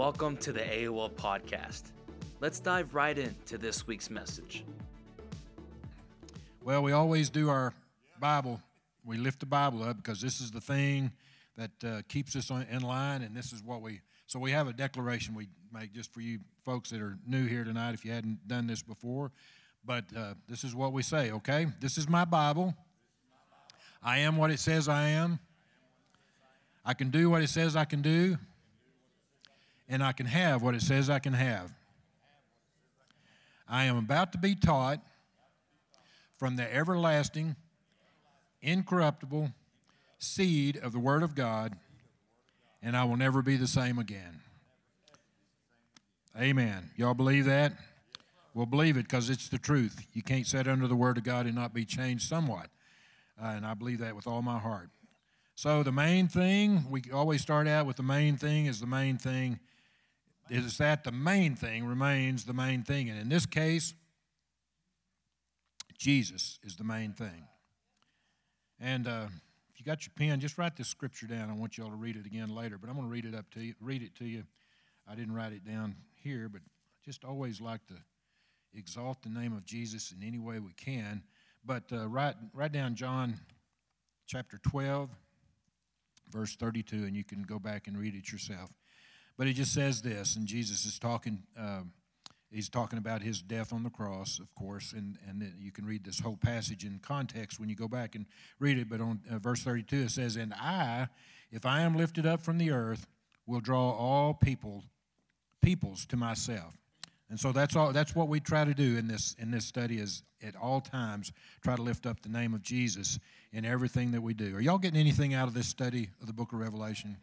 Welcome to the AOL podcast. Let's dive right into this week's message. Well, we always do our Bible. We lift the Bible up because this is the thing that uh, keeps us on, in line, and this is what we. So we have a declaration we make just for you folks that are new here tonight. If you hadn't done this before, but uh, this is what we say. Okay, this is my Bible. I am what it says I am. I can do what it says I can do and I can have what it says I can have. I am about to be taught from the everlasting, incorruptible seed of the Word of God, and I will never be the same again. Amen. Y'all believe that? Well, believe it because it's the truth. You can't sit under the Word of God and not be changed somewhat. Uh, and I believe that with all my heart. So, the main thing, we always start out with the main thing is the main thing is that the main thing remains the main thing. And in this case, Jesus is the main thing. And uh, if you got your pen, just write this scripture down. I want you all to read it again later, but I'm going to read it up to you. Read it to you. I didn't write it down here, but I just always like to exalt the name of Jesus in any way we can. But uh, write write down John chapter 12, verse 32, and you can go back and read it yourself. But he just says this, and Jesus is talking. Uh, he's talking about his death on the cross, of course, and and you can read this whole passage in context when you go back and read it. But on uh, verse 32, it says, "And I, if I am lifted up from the earth, will draw all people, peoples to myself." And so that's all. That's what we try to do in this in this study. Is at all times try to lift up the name of Jesus in everything that we do. Are y'all getting anything out of this study of the Book of Revelation?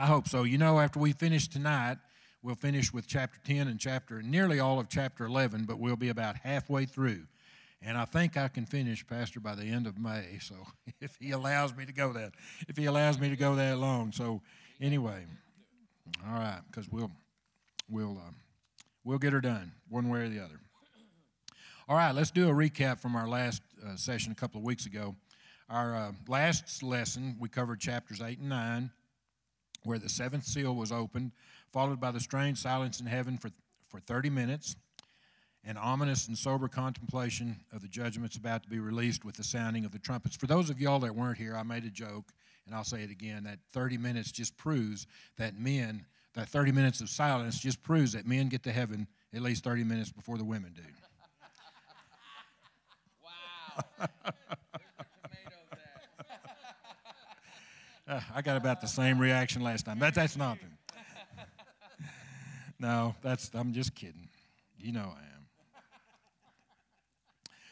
I hope so. You know, after we finish tonight, we'll finish with chapter 10 and chapter, nearly all of chapter 11, but we'll be about halfway through. And I think I can finish, Pastor, by the end of May. So if he allows me to go that, if he allows me to go that long. So anyway, all right, because we'll, we'll, uh, we'll get her done one way or the other. All right, let's do a recap from our last uh, session a couple of weeks ago. Our uh, last lesson, we covered chapters 8 and 9 where the seventh seal was opened, followed by the strange silence in heaven for, for 30 minutes, and ominous and sober contemplation of the judgments about to be released with the sounding of the trumpets. For those of y'all that weren't here, I made a joke, and I'll say it again that 30 minutes just proves that men, that 30 minutes of silence just proves that men get to heaven at least 30 minutes before the women do. wow. Uh, I got about the same reaction last time. But that's nothing. no, that's I'm just kidding. You know I am.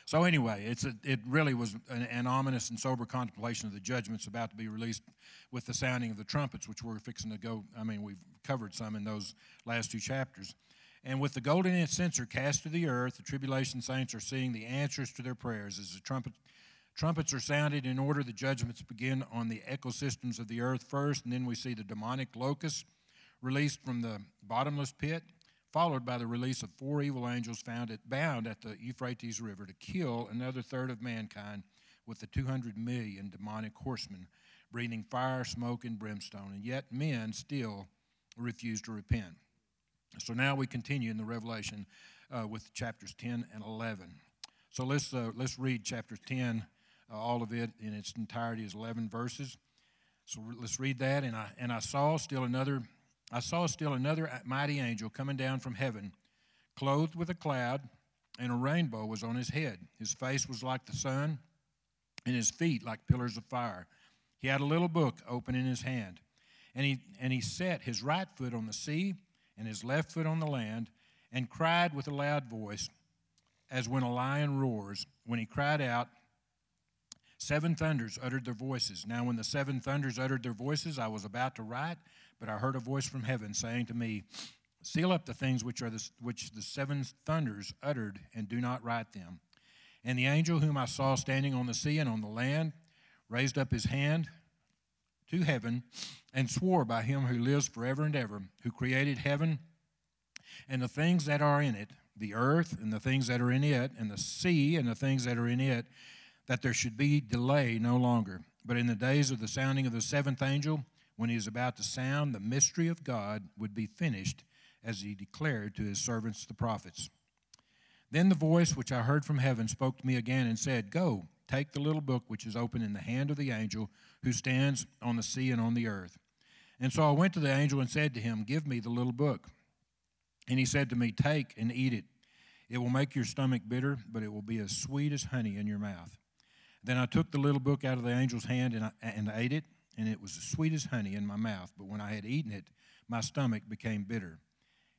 So anyway, it's a, it really was an, an, ominous and sober contemplation of the judgments about to be released with the sounding of the trumpets, which we're fixing to go. I mean, we've covered some in those last two chapters. And with the golden censer cast to the earth, the tribulation saints are seeing the answers to their prayers as the trumpet Trumpets are sounded in order the judgments begin on the ecosystems of the earth first, and then we see the demonic locusts released from the bottomless pit, followed by the release of four evil angels found at, bound at the Euphrates River to kill another third of mankind with the 200 million demonic horsemen breathing fire, smoke, and brimstone. And yet men still refuse to repent. So now we continue in the Revelation uh, with chapters 10 and 11. So let's, uh, let's read chapters 10 uh, all of it in its entirety is 11 verses. So let's read that. And I, and I saw still another, I saw still another mighty angel coming down from heaven, clothed with a cloud, and a rainbow was on his head. His face was like the sun, and his feet like pillars of fire. He had a little book open in his hand, and he, and he set his right foot on the sea and his left foot on the land, and cried with a loud voice, as when a lion roars. When he cried out, Seven thunders uttered their voices. Now, when the seven thunders uttered their voices, I was about to write, but I heard a voice from heaven saying to me, Seal up the things which, are the, which the seven thunders uttered, and do not write them. And the angel whom I saw standing on the sea and on the land raised up his hand to heaven and swore by him who lives forever and ever, who created heaven and the things that are in it, the earth and the things that are in it, and the sea and the things that are in it that there should be delay no longer. But in the days of the sounding of the seventh angel, when he is about to sound, the mystery of God would be finished, as he declared to his servants the prophets. Then the voice which I heard from heaven spoke to me again and said, Go, take the little book which is open in the hand of the angel who stands on the sea and on the earth. And so I went to the angel and said to him, Give me the little book. And he said to me, Take and eat it. It will make your stomach bitter, but it will be as sweet as honey in your mouth. Then I took the little book out of the angel's hand and I, and ate it, and it was as sweet as honey in my mouth. But when I had eaten it, my stomach became bitter.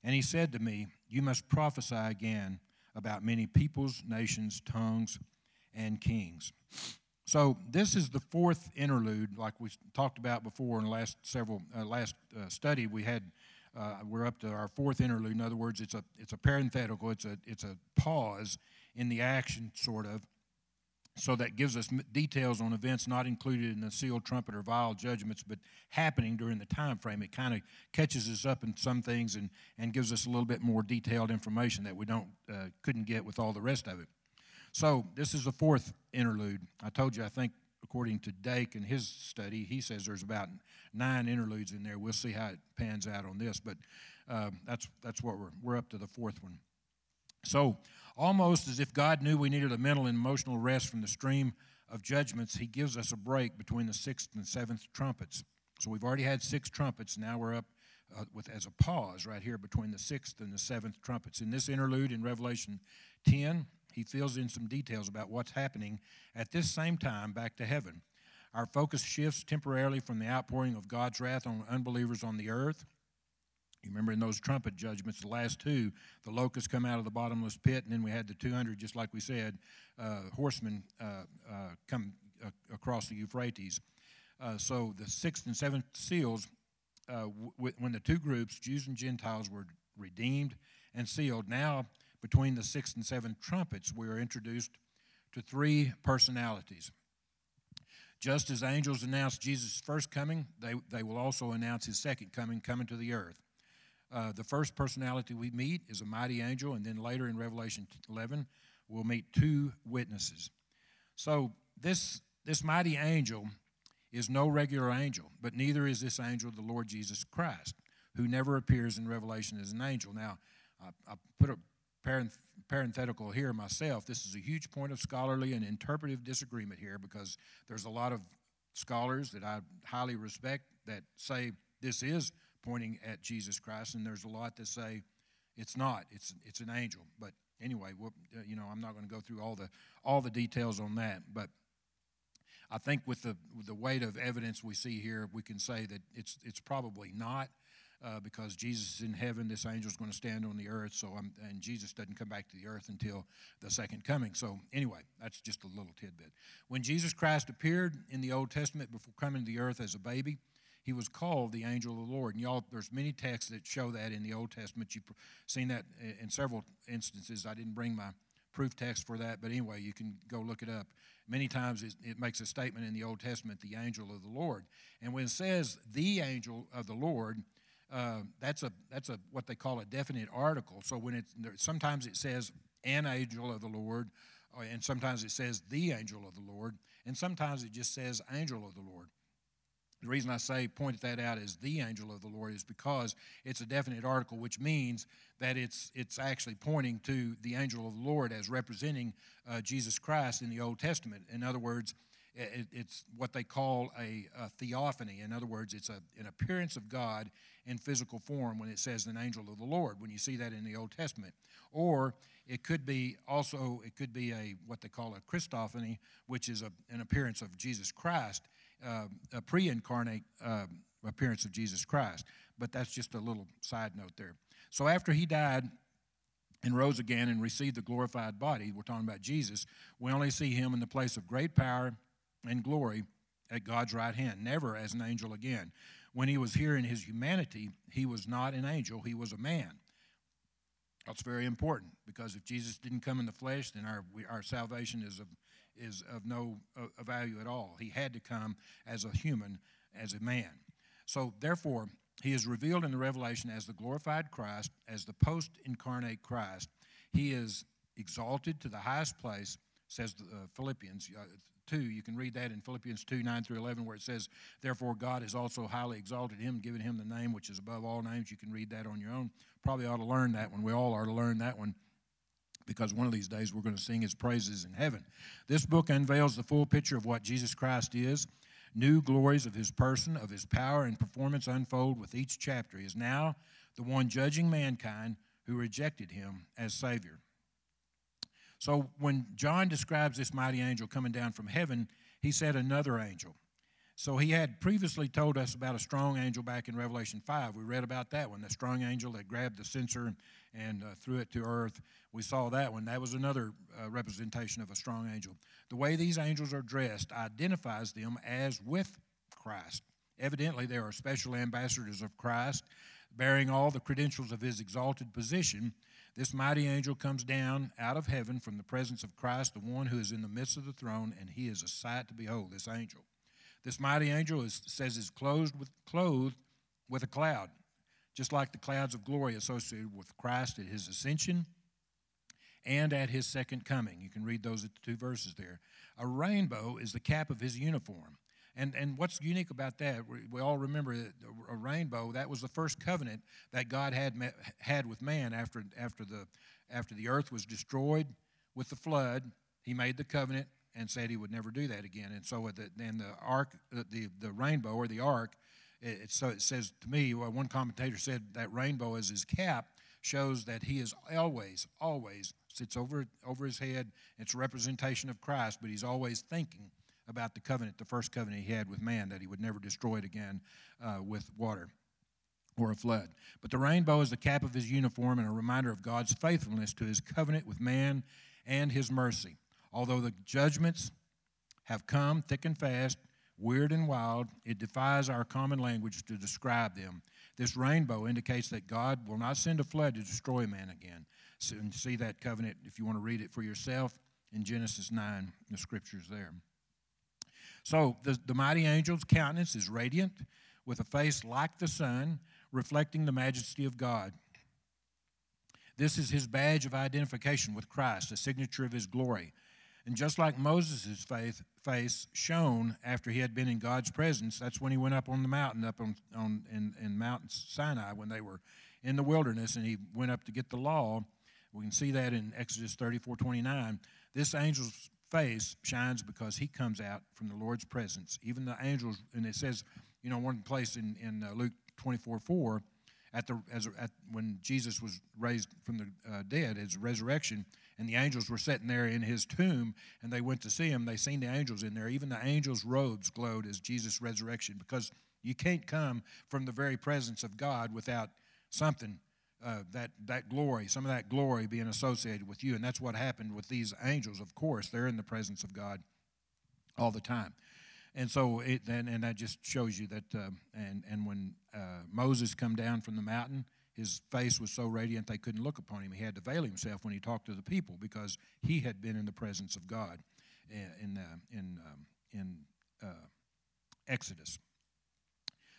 And he said to me, You must prophesy again about many peoples, nations, tongues, and kings. So this is the fourth interlude, like we talked about before in the last several uh, last uh, study we had. Uh, we're up to our fourth interlude. In other words, it's a it's a parenthetical. It's a it's a pause in the action, sort of. So that gives us details on events not included in the sealed trumpet or vial judgments, but happening during the time frame. It kind of catches us up in some things and, and gives us a little bit more detailed information that we don't uh, couldn't get with all the rest of it. So this is the fourth interlude. I told you, I think, according to Dake and his study, he says there's about nine interludes in there. We'll see how it pans out on this, but uh, that's that's what we're we're up to the fourth one. So almost as if God knew we needed a mental and emotional rest from the stream of judgments, He gives us a break between the sixth and seventh trumpets. So we've already had six trumpets. Now we're up uh, with as a pause right here between the sixth and the seventh trumpets. In this interlude in Revelation 10, he fills in some details about what's happening at this same time back to heaven. Our focus shifts temporarily from the outpouring of God's wrath on unbelievers on the earth. You remember in those trumpet judgments, the last two, the locusts come out of the bottomless pit, and then we had the 200, just like we said, uh, horsemen uh, uh, come uh, across the Euphrates. Uh, so the sixth and seventh seals, uh, w- when the two groups, Jews and Gentiles, were redeemed and sealed, now between the sixth and seventh trumpets, we are introduced to three personalities. Just as angels announced Jesus' first coming, they, they will also announce his second coming, coming to the earth. Uh, the first personality we meet is a mighty angel, and then later in Revelation 11, we'll meet two witnesses. So, this, this mighty angel is no regular angel, but neither is this angel the Lord Jesus Christ, who never appears in Revelation as an angel. Now, I, I put a parenth- parenthetical here myself. This is a huge point of scholarly and interpretive disagreement here because there's a lot of scholars that I highly respect that say this is pointing at Jesus Christ, and there's a lot that say it's not. It's it's an angel. But anyway, uh, you know, I'm not going to go through all the all the details on that, but. I think with the the weight of evidence we see here, we can say that it's it's probably not, uh, because Jesus is in heaven. This angel is going to stand on the earth. So, I'm, and Jesus doesn't come back to the earth until the second coming. So, anyway, that's just a little tidbit. When Jesus Christ appeared in the Old Testament before coming to the earth as a baby, he was called the angel of the Lord. And y'all, there's many texts that show that in the Old Testament. You've seen that in several instances. I didn't bring my proof text for that, but anyway, you can go look it up. Many times it, it, makes a statement in the Old Testament, the angel of the Lord. And when it says the angel of the Lord, uh, that's a that's a what they call a definite article. So when it sometimes it says an angel of the Lord, uh, and sometimes it says the angel of the Lord, and sometimes it just says angel of the Lord. The reason I say pointed that out as the angel of the Lord is because it's a definite article, which means that it's it's actually pointing to the angel of the Lord as representing uh, Jesus Christ in the Old Testament. In other words, it, it's what they call a, a, theophany. In other words, it's a, an appearance of God in physical form when it says an angel of the Lord, when you see that in the Old Testament. Or it could be also, it could be a what they call a Christophany, which is a, an appearance of Jesus Christ, uh, a pre incarnate uh, appearance of Jesus Christ. But that's just a little side note there. So after he died, and rose again and received the glorified body, we're talking about Jesus, we only see him in the place of great power and glory at God's right hand, never as an angel again. When he was here in his humanity, he was not an angel, he was a man. That's very important because if Jesus didn't come in the flesh, then our, we, our salvation is of, is of no uh, value at all. He had to come as a human, as a man. So, therefore, he is revealed in the Revelation as the glorified Christ, as the post incarnate Christ. He is exalted to the highest place, says uh, Philippians. Uh, 2. You can read that in Philippians 2 9 through 11, where it says, Therefore, God has also highly exalted him, given him the name which is above all names. You can read that on your own. Probably ought to learn that one. We all ought to learn that one because one of these days we're going to sing his praises in heaven. This book unveils the full picture of what Jesus Christ is. New glories of his person, of his power and performance unfold with each chapter. He is now the one judging mankind who rejected him as Savior. So when John describes this mighty angel coming down from heaven, he said another angel. So he had previously told us about a strong angel back in Revelation 5. We read about that one, the strong angel that grabbed the censer and, uh, threw it to earth. We saw that one. That was another uh, representation of a strong angel. The way these angels are dressed identifies them as with Christ. Evidently, they are special ambassadors of Christ, bearing all the credentials of his exalted position this mighty angel comes down out of heaven from the presence of Christ, the one who is in the midst of the throne, and he is a sight to behold, this angel. This mighty angel is, says is clothed with, clothed with a cloud, just like the clouds of glory associated with Christ at his ascension and at his second coming. You can read those two verses there. A rainbow is the cap of his uniform. And, and what's unique about that, we, we all remember a rainbow, that was the first covenant that God had, met, had with man after, after, the, after the earth was destroyed with the flood. He made the covenant and said he would never do that again. And so then the ark, uh, the, the rainbow or the ark, it, so it says to me, well, one commentator said that rainbow as his cap shows that he is always, always sits over, over his head. It's representation of Christ, but he's always thinking about the covenant, the first covenant he had with man, that he would never destroy it again uh, with water or a flood. But the rainbow is the cap of his uniform and a reminder of God's faithfulness to his covenant with man and his mercy. Although the judgments have come thick and fast, weird and wild, it defies our common language to describe them. This rainbow indicates that God will not send a flood to destroy man again. So, and see that covenant if you want to read it for yourself in Genesis 9, the scriptures there. So the, the mighty angel's countenance is radiant, with a face like the sun, reflecting the majesty of God. This is his badge of identification with Christ, a signature of his glory. And just like Moses' faith, face shone after he had been in God's presence, that's when he went up on the mountain, up on, on in, in Mount Sinai, when they were in the wilderness, and he went up to get the law. We can see that in Exodus 34 29. This angel's face shines because he comes out from the Lord's presence. Even the angels, and it says, you know, one place in, in uh, Luke 24 4, at the, as, at, when Jesus was raised from the uh, dead, his resurrection, and the angels were sitting there in his tomb, and they went to see him. They seen the angels in there. Even the angels' robes glowed as Jesus' resurrection because you can't come from the very presence of God without something uh, that, that glory, some of that glory being associated with you. And that's what happened with these angels, of course. They're in the presence of God all the time. And so, it, and, and that just shows you that, uh, and, and when uh, Moses come down from the mountain, his face was so radiant they couldn't look upon him. He had to veil himself when he talked to the people because he had been in the presence of God in, uh, in, um, in uh, Exodus.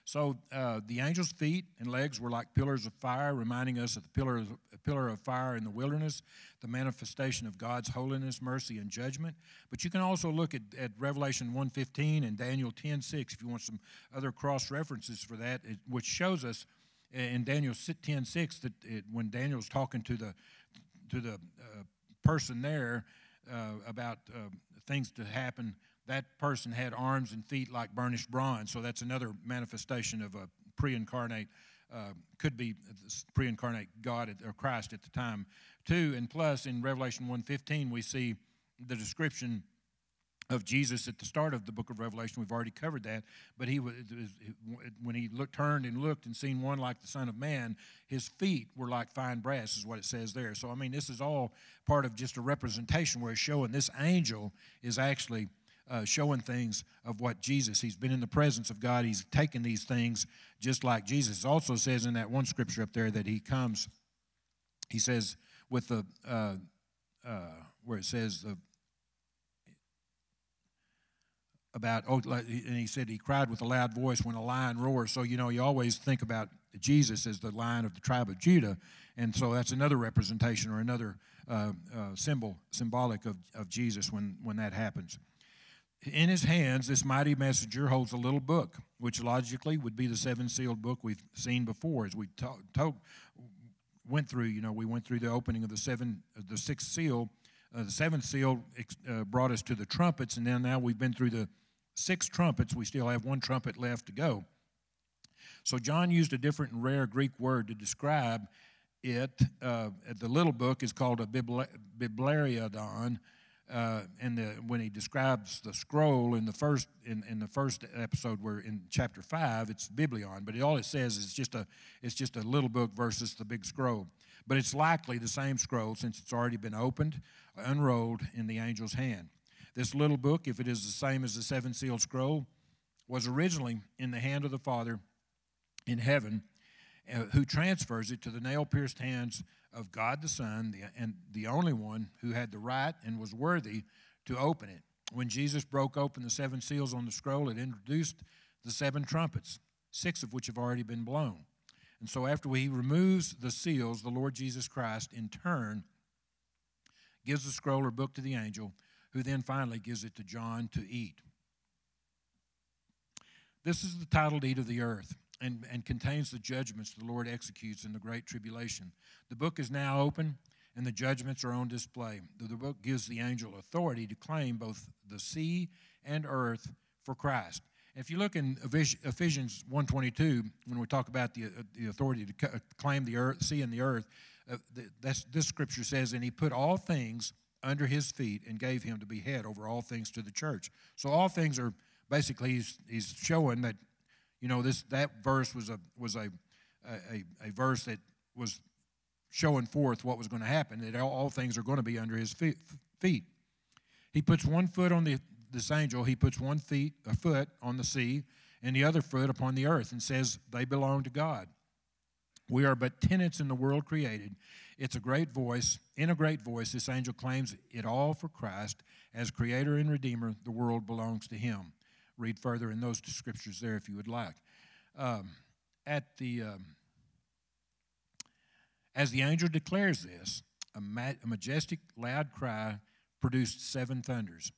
So uh, the angel's feet and legs were like pillars of fire, reminding us of the pillar of, pillar of fire in the wilderness, the manifestation of God's holiness, mercy, and judgment. But you can also look at, at Revelation 1.15 and Daniel 10.6 if you want some other cross references for that, which shows us in Daniel 10.6 that it, when Daniel's talking to the, to the uh, person there uh, about uh, things to happen – that person had arms and feet like burnished bronze. So that's another manifestation of a pre incarnate, uh, could be pre incarnate God or Christ at the time, too. And plus, in Revelation 1.15, we see the description of Jesus at the start of the book of Revelation. We've already covered that. But he was, when he looked, turned and looked and seen one like the Son of Man, his feet were like fine brass, is what it says there. So, I mean, this is all part of just a representation where it's showing this angel is actually uh, showing things of what Jesus, he's been in the presence of God. He's taken these things just like Jesus. It also says in that one scripture up there that he comes, he says, with the, uh, uh, where it says, the, about, oh, and he said he cried with a loud voice when a lion roars. So, you know, you always think about Jesus as the lion of the tribe of Judah. And so that's another representation or another uh, uh, symbol, symbolic of, of Jesus when, when that happens. in his hands, this mighty messenger holds a little book, which logically would be the seven sealed book we've seen before, as we talk, went through. You know, we went through the opening of the seven, the sixth seal. Uh, the seventh seal uh, brought us to the trumpets, and then now we've been through the six trumpets. We still have one trumpet left to go. So John used a different and rare Greek word to describe it. Uh, the little book is called a biblaridion uh, and the, when he describes the scroll in the first in, in the first episode, where in chapter five, it's biblion, but it, all it says is just a it's just a little book versus the big scroll. But it's likely the same scroll since it's already been opened, unrolled in the angel's hand. This little book, if it is the same as the seven sealed scroll, was originally in the hand of the Father in heaven, uh, who transfers it to the nail pierced hands of God the Son, the, and the only one who had the right and was worthy to open it. When Jesus broke open the seven seals on the scroll, it introduced the seven trumpets, six of which have already been blown. And so, after he removes the seals, the Lord Jesus Christ, in turn, gives the scroll or book to the angel, who then finally gives it to John to eat. This is the title deed of the earth and, and contains the judgments the Lord executes in the Great Tribulation. The book is now open, and the judgments are on display. The, the book gives the angel authority to claim both the sea and earth for Christ. If you look in Ephesians 1.22, when we talk about the, uh, the authority to uh, claim the earth, sea and the earth, uh, that's, this scripture says, and he put all things under his feet and gave him to be head over all things to the church. So all things are basically, he's, he's showing that you know, this that verse was a was a a, a verse that was showing forth what was going to happen. That all, all things are going to be under his feet. feet. He puts one foot on the this angel. He puts one feet a foot on the sea, and the other foot upon the earth, and says they belong to God. We are but tenants in the world created. It's a great voice. In a great voice, this angel claims it all for Christ. As creator and redeemer, the world belongs to him read further in those scriptures there if you would like. Um, at the um, as the angel declares this, a, ma- a majestic, loud cry produced seven thunders.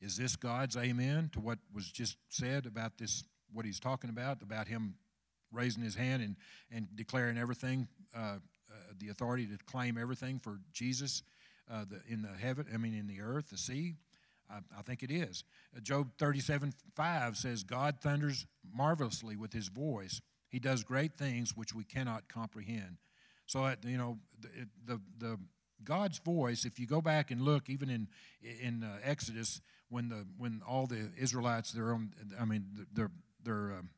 Is this God's amen to what was just said about this? What he's talking about about him raising his hand and and declaring everything, uh, uh, the authority to claim everything for Jesus uh, the, in the heaven. I mean, in the earth, the sea. I, I think it is. Uh, Job 37 5 says, God thunders marvelously with his voice. He does great things which we cannot comprehend. So, uh, you know, the, the, the God's voice, if you go back and look, even in in uh, Exodus, when the when all the Israelites they're on, I mean they're they're um,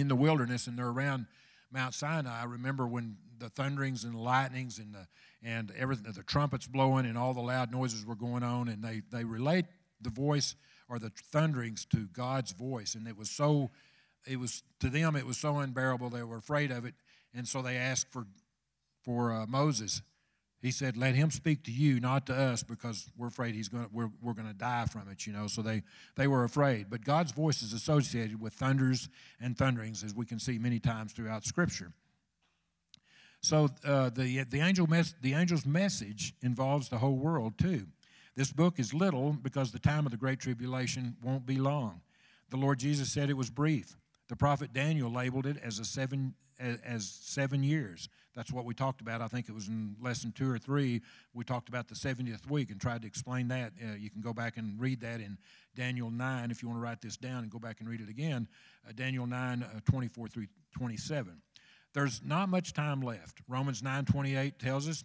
in the wilderness and they're around Mount Sinai. I remember when the thunderings and the lightnings and the and everything, the trumpets blowing and all the loud noises were going on, and they they relate the voice or the thunderings to God's voice, and it was so, it was to them it was so unbearable they were afraid of it, and so they asked for for uh, Moses. He said, "Let him speak to you, not to us, because we're afraid he's going to, We're we're going to die from it." You know, so they they were afraid. But God's voice is associated with thunders and thunderings, as we can see many times throughout Scripture. So uh, the the angel mes- the angel's message involves the whole world too. This book is little because the time of the great tribulation won't be long. The Lord Jesus said it was brief. The prophet Daniel labeled it as a seven as, as seven years. That's what we talked about. I think it was in lesson two or three. We talked about the 70th week and tried to explain that. Uh, you can go back and read that in Daniel 9 if you want to write this down and go back and read it again. Uh, Daniel 9, uh, 24 through 27. There's not much time left. Romans 9:28 tells us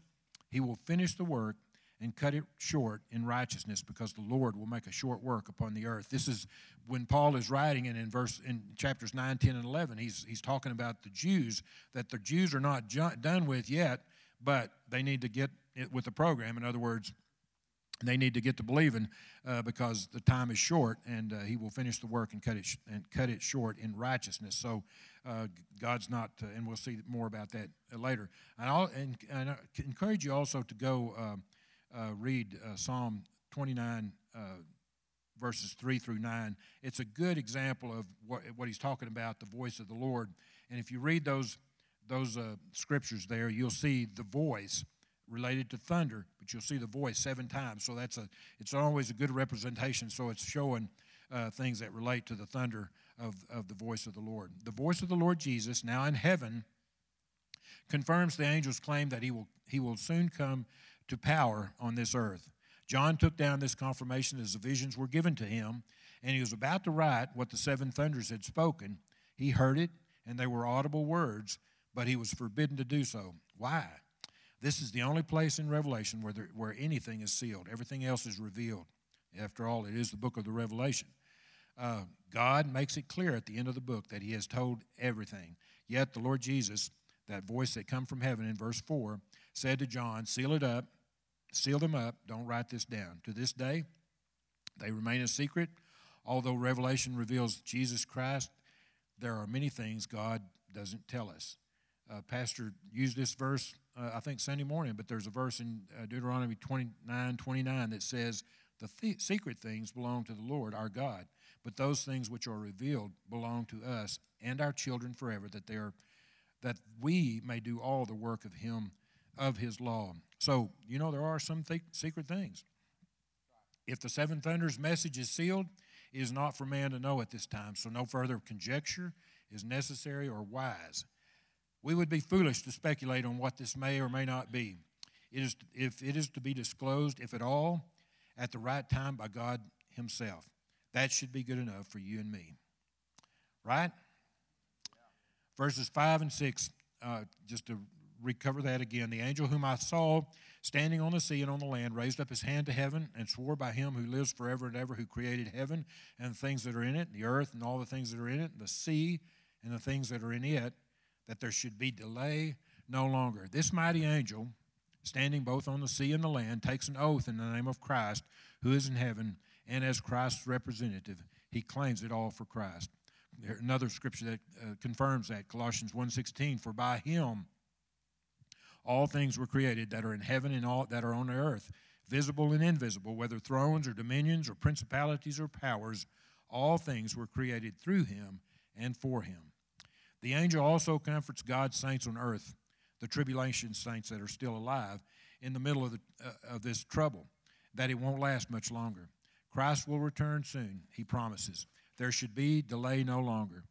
he will finish the work and cut it short in righteousness because the Lord will make a short work upon the earth. This is when Paul is writing and in verse in chapters 9, 10 and 11 he's he's talking about the Jews that the Jews are not done with yet, but they need to get it with the program. In other words, they need to get to believing uh, because the time is short, and uh, He will finish the work and cut it sh- and cut it short in righteousness. So uh, God's not, uh, and we'll see more about that later. And, I'll, and, and I encourage you also to go um, uh, read Psalm 29, verses three through nine. It's a good example of what, what He's talking about, the voice of the Lord. And if you read those those scriptures there, you'll see the voice related to thunder, but you'll see the voice seven times. So that's a it's always a good representation. So it's showing uh, things that relate to the thunder of, of the voice of the Lord. The voice of the Lord Jesus, now in heaven, confirms the angel's claim that he will he will soon come to power on this earth. John took down this confirmation as the visions were given to him, and he was about to write what the seven thunders had spoken. He heard it, and they were audible words, but he was forbidden to do so. Why? This is the only place in Revelation where, there, where anything is sealed. Everything else is revealed. After all, it is the book of the Revelation. Uh, God makes it clear at the end of the book that He has told everything. Yet the Lord Jesus, that voice that come from heaven in verse 4, said to John, Seal it up, seal them up, don't write this down. To this day, they remain a secret. Although Revelation reveals Jesus Christ, there are many things God doesn't tell us. Uh, Pastor used this verse, uh, I think, Sunday morning, but there's a verse in uh, Deuteronomy 29 29 that says, The th- secret things belong to the Lord our God, but those things which are revealed belong to us and our children forever, that they are that we may do all the work of him of his law. So, you know, there are some th- secret things. If the seven thunders message is sealed, it is not for man to know at this time, so no further conjecture is necessary or wise. We would be foolish to speculate on what this may or may not be. It is, if it is to be disclosed, if at all, at the right time by God Himself. That should be good enough for you and me. Right? Verses 5 and 6, uh, just to recover that again. The angel whom I saw standing on the sea and on the land raised up his hand to heaven and swore by him who lives forever and ever, who created heaven and the things that are in it, the earth and all the things that are in it, the sea and the things that are in it, that there should be delay no longer. This mighty angel, standing both on the sea and the land, takes an oath in the name of Christ, who is in heaven, and as Christ's representative, he claims it all for Christ. There's another scripture that uh, confirms that, Colossians 1.16, for by him all things were created that are in heaven and all that are on the earth, visible and invisible, whether thrones or dominions or principalities or powers, all things were created through him and for him. The angel also comforts God's saints on earth, the tribulation saints that are still alive, in the middle of, the, uh, of this trouble, that it won't last much longer. Christ will return soon, he promises. There should be delay no longer.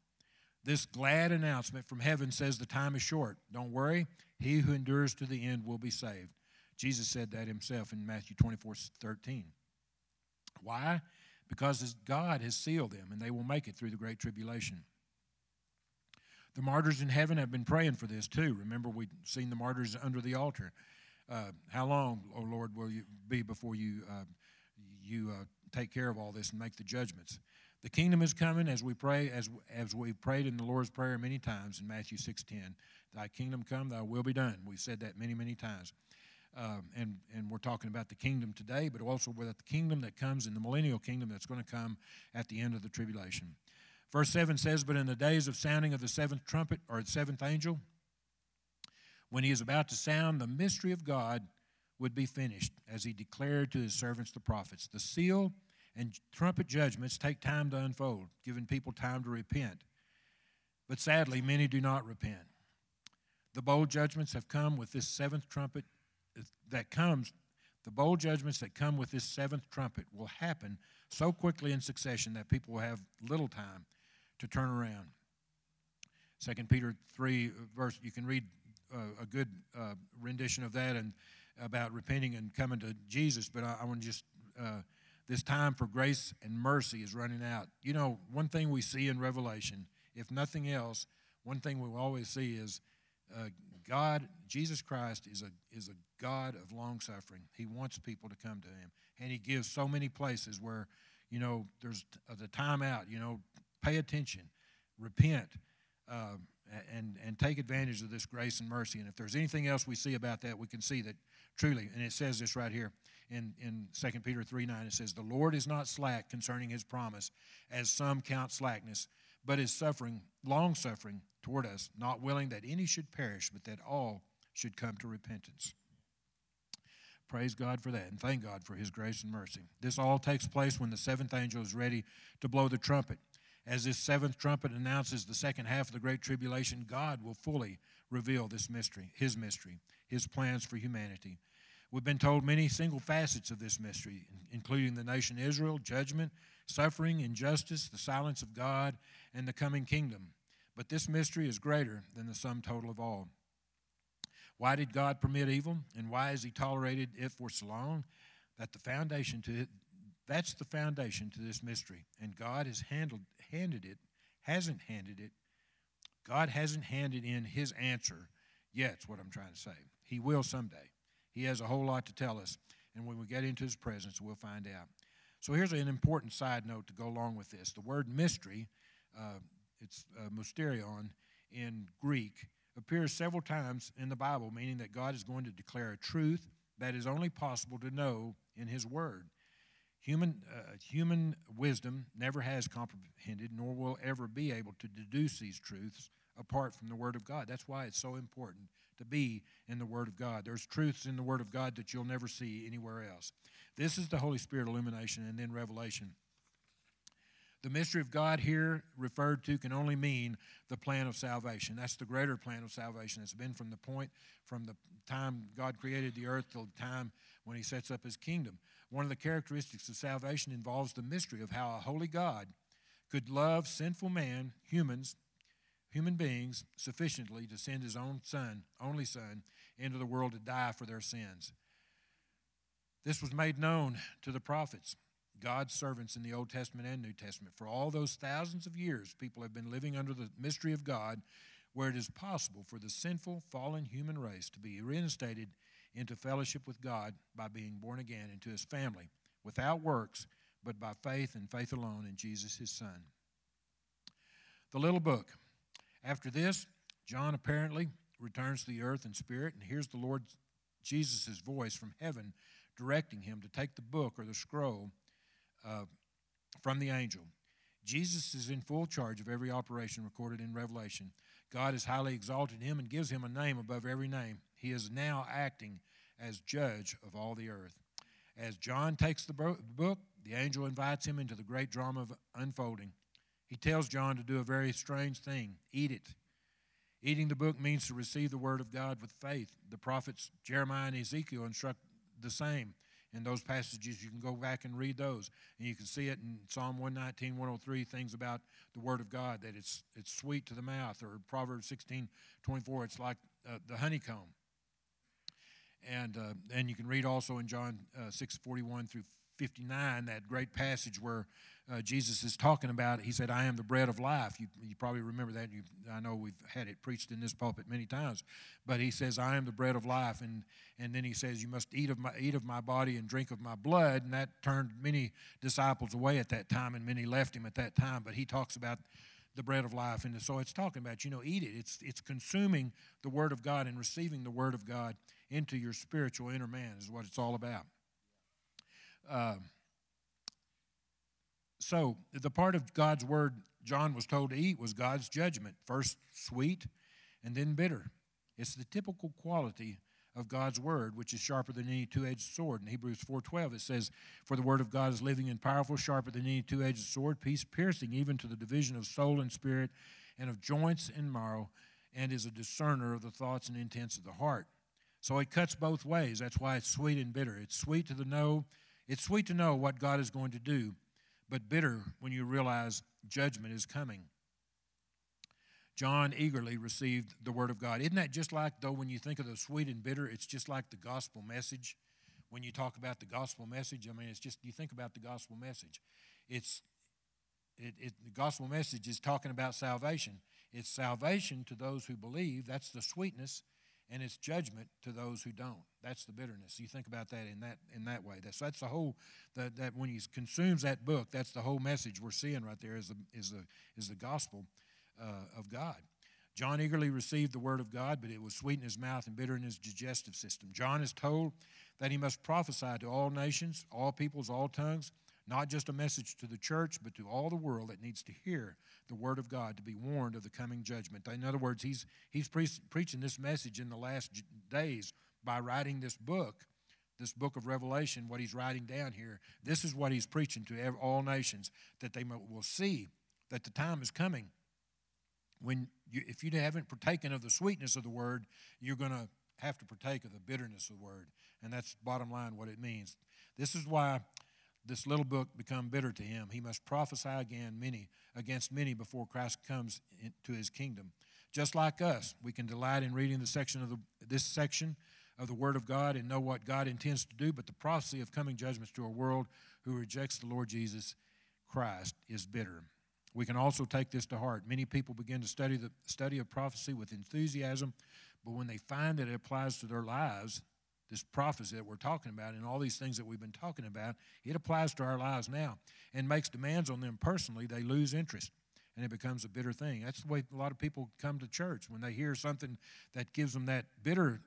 This glad announcement from heaven says the time is short. Don't worry, he who endures to the end will be saved. Jesus said that himself in Matthew 24 13. Why? Because God has sealed them and they will make it through the great tribulation. The martyrs in heaven have been praying for this too. Remember, we've seen the martyrs under the altar. Uh, how long, O oh Lord, will you be before you, uh, you uh, take care of all this and make the judgments? The kingdom is coming as we pray, as, as we prayed in the Lord's Prayer many times in Matthew 6.10. Thy kingdom come, thy will be done. We've said that many, many times. Um, and, and we're talking about the kingdom today, but also about the kingdom that comes in the millennial kingdom that's going to come at the end of the tribulation. Verse 7 says, But in the days of sounding of the seventh trumpet, or the seventh angel, when he is about to sound, the mystery of God would be finished, as he declared to his servants the prophets. The seal and trumpet judgments take time to unfold, giving people time to repent. But sadly, many do not repent. The bowl judgments have come with this seventh trumpet that comes. The bowl judgments that come with this seventh trumpet will happen so quickly in succession that people will have little time to turn around. Second Peter 3 verse, you can read uh, a good uh, rendition of that and about repenting and coming to Jesus, but I, I want to just uh, this time for grace and mercy is running out. You know, one thing we see in Revelation, if nothing else, one thing we always see is uh, God, Jesus Christ, is a is a God of long suffering. He wants people to come to Him, and He gives so many places where, you know, there's the time out. You know, pay attention, repent, uh, and and take advantage of this grace and mercy. And if there's anything else we see about that, we can see that truly. And it says this right here in, in 2 Peter 3 9, it says, The Lord is not slack concerning his promise, as some count slackness, but is suffering, long suffering toward us, not willing that any should perish, but that all should come to repentance. Praise God for that, and thank God for his grace and mercy. This all takes place when the seventh angel is ready to blow the trumpet. As this seventh trumpet announces the second half of the Great Tribulation, God will fully reveal this mystery, His mystery, His plans for humanity. We've been told many single facets of this mystery, including the nation Israel, judgment, suffering, injustice, the silence of God, and the coming kingdom. But this mystery is greater than the sum total of all. Why did God permit evil, and why has He tolerated it for so long? That the foundation to it, that's the foundation to this mystery, and God has handled handed it, hasn't handed it. God hasn't handed in His answer yet. Is what I'm trying to say. He will someday. He has a whole lot to tell us, and when we get into His presence, we'll find out. So here's an important side note to go along with this. The word mystery, uh, it's uh, mysterion in Greek, appears several times in the Bible, meaning that God is going to declare a truth that is only possible to know in His Word. Human, uh, human wisdom never has comprehended, nor will ever be able to deduce these truths apart from the Word of God. That's why it's so important to be in the Word of God. There's truths in the Word of God that you'll never see anywhere else. This is the Holy Spirit illumination and then revelation. The mystery of God here referred to can only mean the plan of salvation. That's the greater plan of salvation. It's been from the point, from the time God created the earth till the time when He sets up His kingdom. One of the characteristics of salvation involves the mystery of how a holy God could love sinful man, humans, human beings, sufficiently to send His own Son, only Son, into the world to die for their sins. This was made known to the prophets. God's servants in the Old Testament and New Testament. For all those thousands of years, people have been living under the mystery of God, where it is possible for the sinful, fallen human race to be reinstated into fellowship with God by being born again into his family, without works, but by faith and faith alone in Jesus, his Son. The little book. After this, John apparently returns to the earth in spirit and hears the Lord Jesus' voice from heaven directing him to take the book or the scroll uh, from the angel. Jesus is in full charge of every operation recorded in Revelation. God has highly exalted him and gives him a name above every name. He is now acting as judge of all the earth. As John takes the book, the angel invites him into the great drama of unfolding. He tells John to do a very strange thing eat it. Eating the book means to receive the word of God with faith. The prophets Jeremiah and Ezekiel instruct the same in those passages. You can go back and read those. And you can see it in Psalm 119, 103, things about the Word of God, that it's, it's sweet to the mouth, or Proverbs 16, 24, it's like uh, the honeycomb. And, uh, and you can read also in John uh, 6, 41 through 59, that great passage where uh, Jesus is talking about, he said, I am the bread of life. You, you probably remember that. You, I know we've had it preached in this pulpit many times. But he says, I am the bread of life. And, and then he says, You must eat of, my, eat of my body and drink of my blood. And that turned many disciples away at that time, and many left him at that time. But he talks about the bread of life. And so it's talking about, you know, eat it. It's, it's consuming the Word of God and receiving the Word of God into your spiritual inner man, is what it's all about. Uh, so, the part of God's word John was told to eat was God's judgment, first sweet and then bitter. It's the typical quality of God's word, which is sharper than any two-edged sword. In Hebrews 4:12 it says, "For the word of God is living and powerful, sharper than any two-edged sword, piece piercing even to the division of soul and spirit and of joints and marrow, and is a discerner of the thoughts and intents of the heart." So it cuts both ways. That's why it's sweet and bitter. It's sweet to the know, it's sweet to know what God is going to do, but bitter when you realize judgment is coming. John eagerly received the word of God. Isn't that just like, though, when you think of the sweet and bitter, it's just like the gospel message? When you talk about the gospel message, I mean, it's just, you think about the gospel message. It's, it, it, the gospel message is talking about salvation. It's salvation to those who believe. That's the sweetness and it's judgment to those who don't. That's the bitterness. You think about that in that in that way. That's that's the whole that, that when he consumes that book, that's the whole message we're seeing right there is the is the is the gospel uh, of God. John eagerly received the word of God, but it was sweet in his mouth and bitter in his digestive system. John is told that he must prophesy to all nations, all peoples, all tongues, not just a message to the church, but to all the world that needs to hear the word of God to be warned of the coming judgment. In other words, he's, he's pre- preaching this message in the last days by writing this book, this book of Revelation, what he's writing down here. This is what he's preaching to all nations, that they will see that the time is coming when you, if you haven't partaken of the sweetness of the word, you're going to have to partake of the bitterness of the word. And that's bottom line what it means. This is why this little book become bitter to him. He must prophesy again many against many before Christ comes into his kingdom. Just like us, we can delight in reading the section of the, this section of the Word of God and know what God intends to do, but the prophecy of coming judgments to a world who rejects the Lord Jesus Christ is bitter. We can also take this to heart. Many people begin to study the study of prophecy with enthusiasm, but when they find that it applies to their lives, this prophecy that we're talking about and all these things that we've been talking about, it applies to our lives now and makes demands on them personally, they lose interest and it becomes a bitter thing. That's the way a lot of people come to church when they hear something that gives them that bitter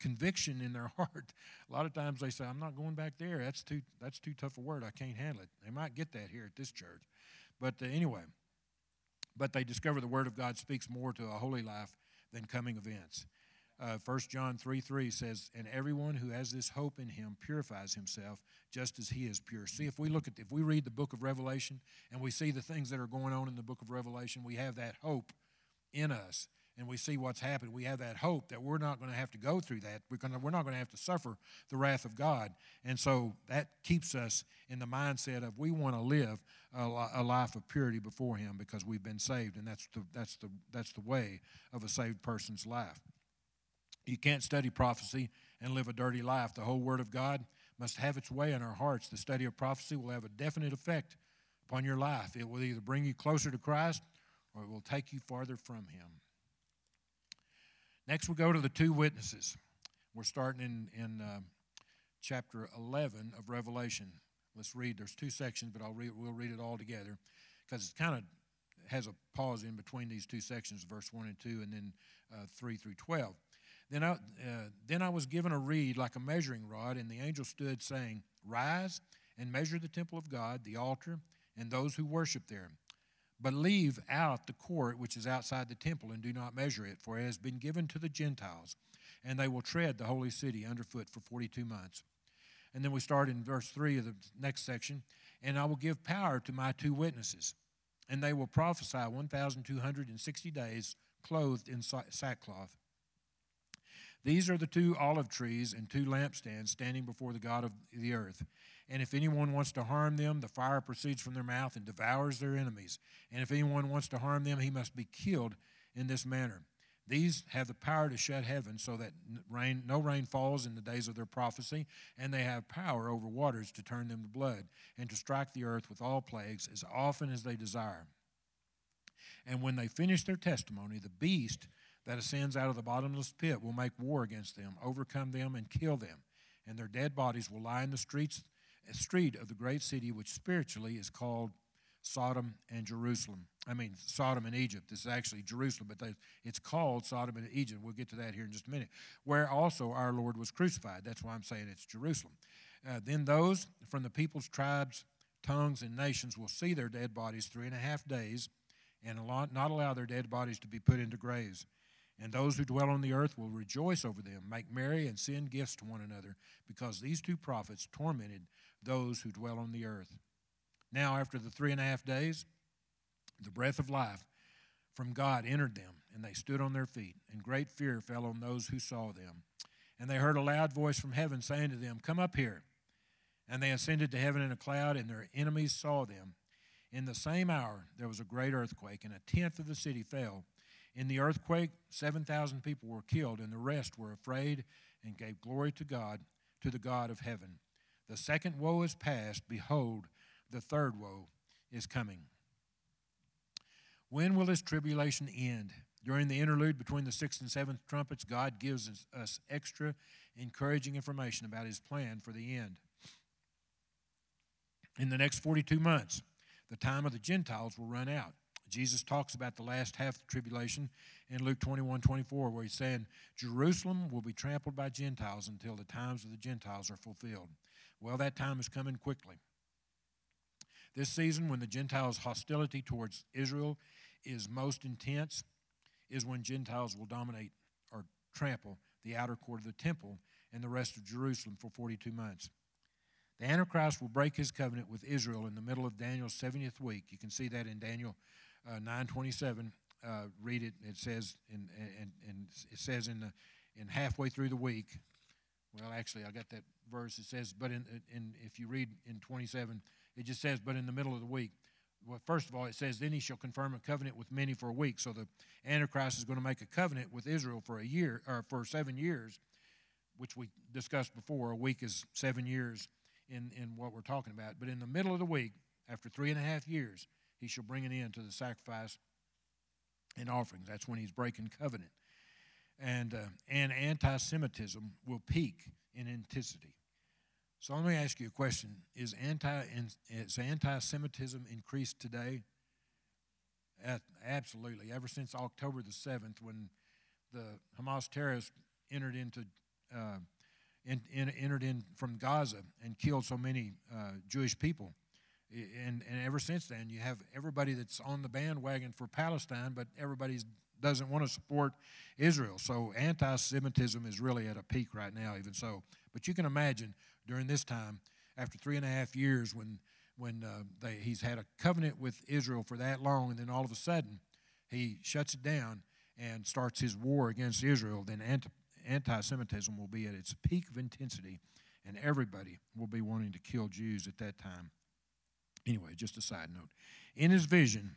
conviction in their heart. A lot of times they say, "I'm not going back there. That's too that's too tough a word. I can't handle it." They might get that here at this church, but uh, anyway, but they discover the Word of God speaks more to a holy life than coming events. Uh, 1 John 3 3 says, And everyone who has this hope in him purifies himself just as he is pure. See, if we look at, if we read the book of Revelation and we see the things that are going on in the book of Revelation, we have that hope in us and we see what's happened. We have that hope that we're not going to have to go through that. We're, going to, we're not going to have to suffer the wrath of God. And so that keeps us in the mindset of we want to live a, a life of purity before Him because we've been saved, and that's the, that's, the, that's the way of a saved person's life. You can't study prophecy and live a dirty life. The whole Word of God must have its way in our hearts. The study of prophecy will have a definite effect upon your life. It will either bring you closer to Christ or it will take you farther from Him. Next, we go to the two witnesses. We're starting in, in uh, chapter 11 of Revelation. Let's read. There's two sections, but I'll read, we'll read it all together because it kind of has a pause in between these two sections, verse 1 and 2, and then uh, 3 through 12. Then I, uh, then I was given a reed like a measuring rod, and the angel stood, saying, Rise and measure the temple of God, the altar, and those who worship there. But leave out the court which is outside the temple, and do not measure it, for it has been given to the Gentiles, and they will tread the holy city underfoot for 42 months. And then we start in verse 3 of the next section. And I will give power to my two witnesses, and they will prophesy 1,260 days, clothed in sackcloth. These are the two olive trees and two lampstands standing before the God of the earth. And if anyone wants to harm them, the fire proceeds from their mouth and devours their enemies. And if anyone wants to harm them, he must be killed in this manner. These have the power to shut heaven so that rain, no rain falls in the days of their prophecy, and they have power over waters to turn them to blood, and to strike the earth with all plagues as often as they desire. And when they finish their testimony, the beast that ascends out of the bottomless pit will make war against them, overcome them, and kill them. And their dead bodies will lie in the streets, street of the great city, which spiritually is called Sodom and Jerusalem. I mean, Sodom and Egypt. This is actually Jerusalem, but they, it's called Sodom and Egypt. We'll get to that here in just a minute. Where also our Lord was crucified. That's why I'm saying it's Jerusalem. Uh, then those from the peoples, tribes, tongues, and nations will see their dead bodies three and a half days and not allow their dead bodies to be put into graves. And those who dwell on the earth will rejoice over them, make merry, and send gifts to one another, because these two prophets tormented those who dwell on the earth. Now, after the three and a half days, the breath of life from God entered them, and they stood on their feet, and great fear fell on those who saw them. And they heard a loud voice from heaven saying to them, Come up here. And they ascended to heaven in a cloud, and their enemies saw them. In the same hour, there was a great earthquake, and a tenth of the city fell in the earthquake, 7,000 people were killed, and the rest were afraid and gave glory to God, to the God of heaven. The second woe is past. Behold, the third woe is coming. When will this tribulation end? During the interlude between the sixth and seventh trumpets, God gives us extra encouraging information about his plan for the end. In the next 42 months, the time of the Gentiles will run out. Jesus talks about the last half of the tribulation in Luke 21 24, where he's saying, Jerusalem will be trampled by Gentiles until the times of the Gentiles are fulfilled. Well, that time is coming quickly. This season, when the Gentiles' hostility towards Israel is most intense, is when Gentiles will dominate or trample the outer court of the temple and the rest of Jerusalem for 42 months. The Antichrist will break his covenant with Israel in the middle of Daniel's 70th week. You can see that in Daniel uh, 9:27. Uh, read it. It says in and, and it says in the in halfway through the week. Well, actually, I got that verse. It says, but in, in if you read in 27, it just says, but in the middle of the week. Well, first of all, it says, then he shall confirm a covenant with many for a week. So the Antichrist is going to make a covenant with Israel for a year or for seven years, which we discussed before. A week is seven years in, in what we're talking about. But in the middle of the week, after three and a half years, he shall bring an end to the sacrifice and offerings. That's when he's breaking covenant. And, uh, and anti Semitism will peak in intensity. So let me ask you a question: Is anti is anti-Semitism increased today? Absolutely. Ever since October the seventh, when the Hamas terrorists entered into uh, in, in, entered in from Gaza and killed so many uh, Jewish people, and and ever since then, you have everybody that's on the bandwagon for Palestine, but everybody doesn't want to support Israel. So anti-Semitism is really at a peak right now, even so. But you can imagine during this time, after three and a half years, when when uh, they, he's had a covenant with Israel for that long, and then all of a sudden he shuts it down and starts his war against Israel, then anti Semitism will be at its peak of intensity, and everybody will be wanting to kill Jews at that time. Anyway, just a side note. In his vision,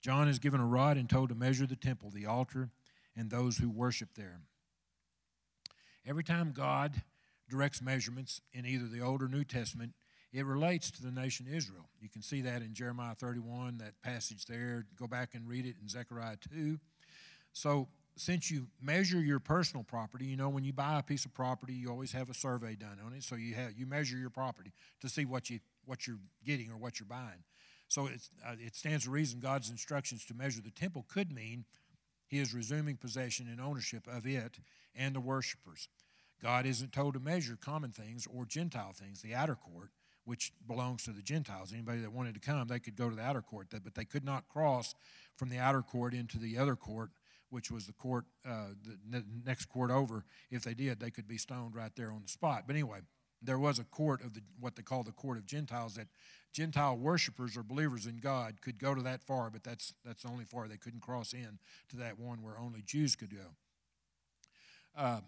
John is given a rod and told to measure the temple, the altar, and those who worship there. Every time God directs measurements in either the Old or New Testament, it relates to the nation Israel. You can see that in Jeremiah 31, that passage there. Go back and read it in Zechariah 2. So, since you measure your personal property, you know when you buy a piece of property, you always have a survey done on it. So you have you measure your property to see what you what you're getting or what you're buying. So uh, it stands to reason God's instructions to measure the temple could mean He is resuming possession and ownership of it and the worshipers. God isn't told to measure common things or Gentile things, the outer court, which belongs to the Gentiles. Anybody that wanted to come, they could go to the outer court, but they could not cross from the outer court into the other court, which was the court, uh, the next court over. If they did, they could be stoned right there on the spot. But anyway, there was a court of the, what they call the court of Gentiles that Gentile worshippers or believers in God could go to that far, but that's that's the only far they couldn't cross in to that one where only Jews could go. Uh,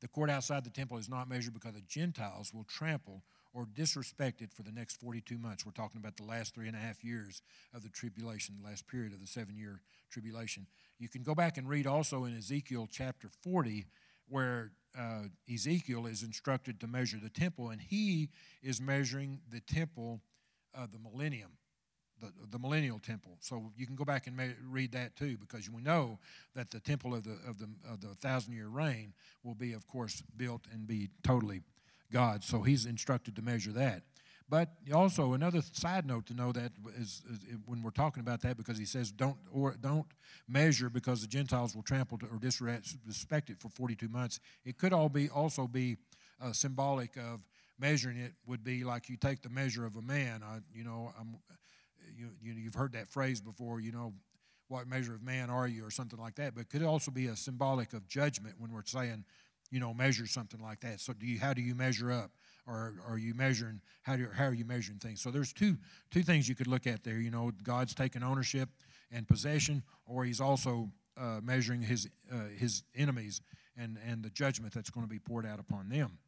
the court outside the temple is not measured because the Gentiles will trample or disrespect it for the next 42 months. We're talking about the last three and a half years of the tribulation, the last period of the seven year tribulation. You can go back and read also in Ezekiel chapter 40, where uh, Ezekiel is instructed to measure the temple, and he is measuring the temple of the millennium the, the millennial temple. So you can go back and read that too, because we know that the temple of the of the of the thousand year reign will be, of course, built and be totally God. So he's instructed to measure that. But also another side note to know that is, is, when we're talking about that, because he says don't or don't measure because the Gentiles will trample or disrespect it for 42 months. It could all be also be uh, symbolic of measuring it would be like you take the measure of a man. I, you know, I'm you, you you've heard that phrase before. You know, what measure of man are you, or something like that. But could also be a symbolic of judgment when we're saying, you know, measure something like that. So, do you how do you measure up, or are you measuring how do how are you measuring things? So, there's two two things you could look at there. You know, God's taking ownership and possession, or He's also uh, measuring His uh, His enemies and and the judgment that's going to be poured out upon them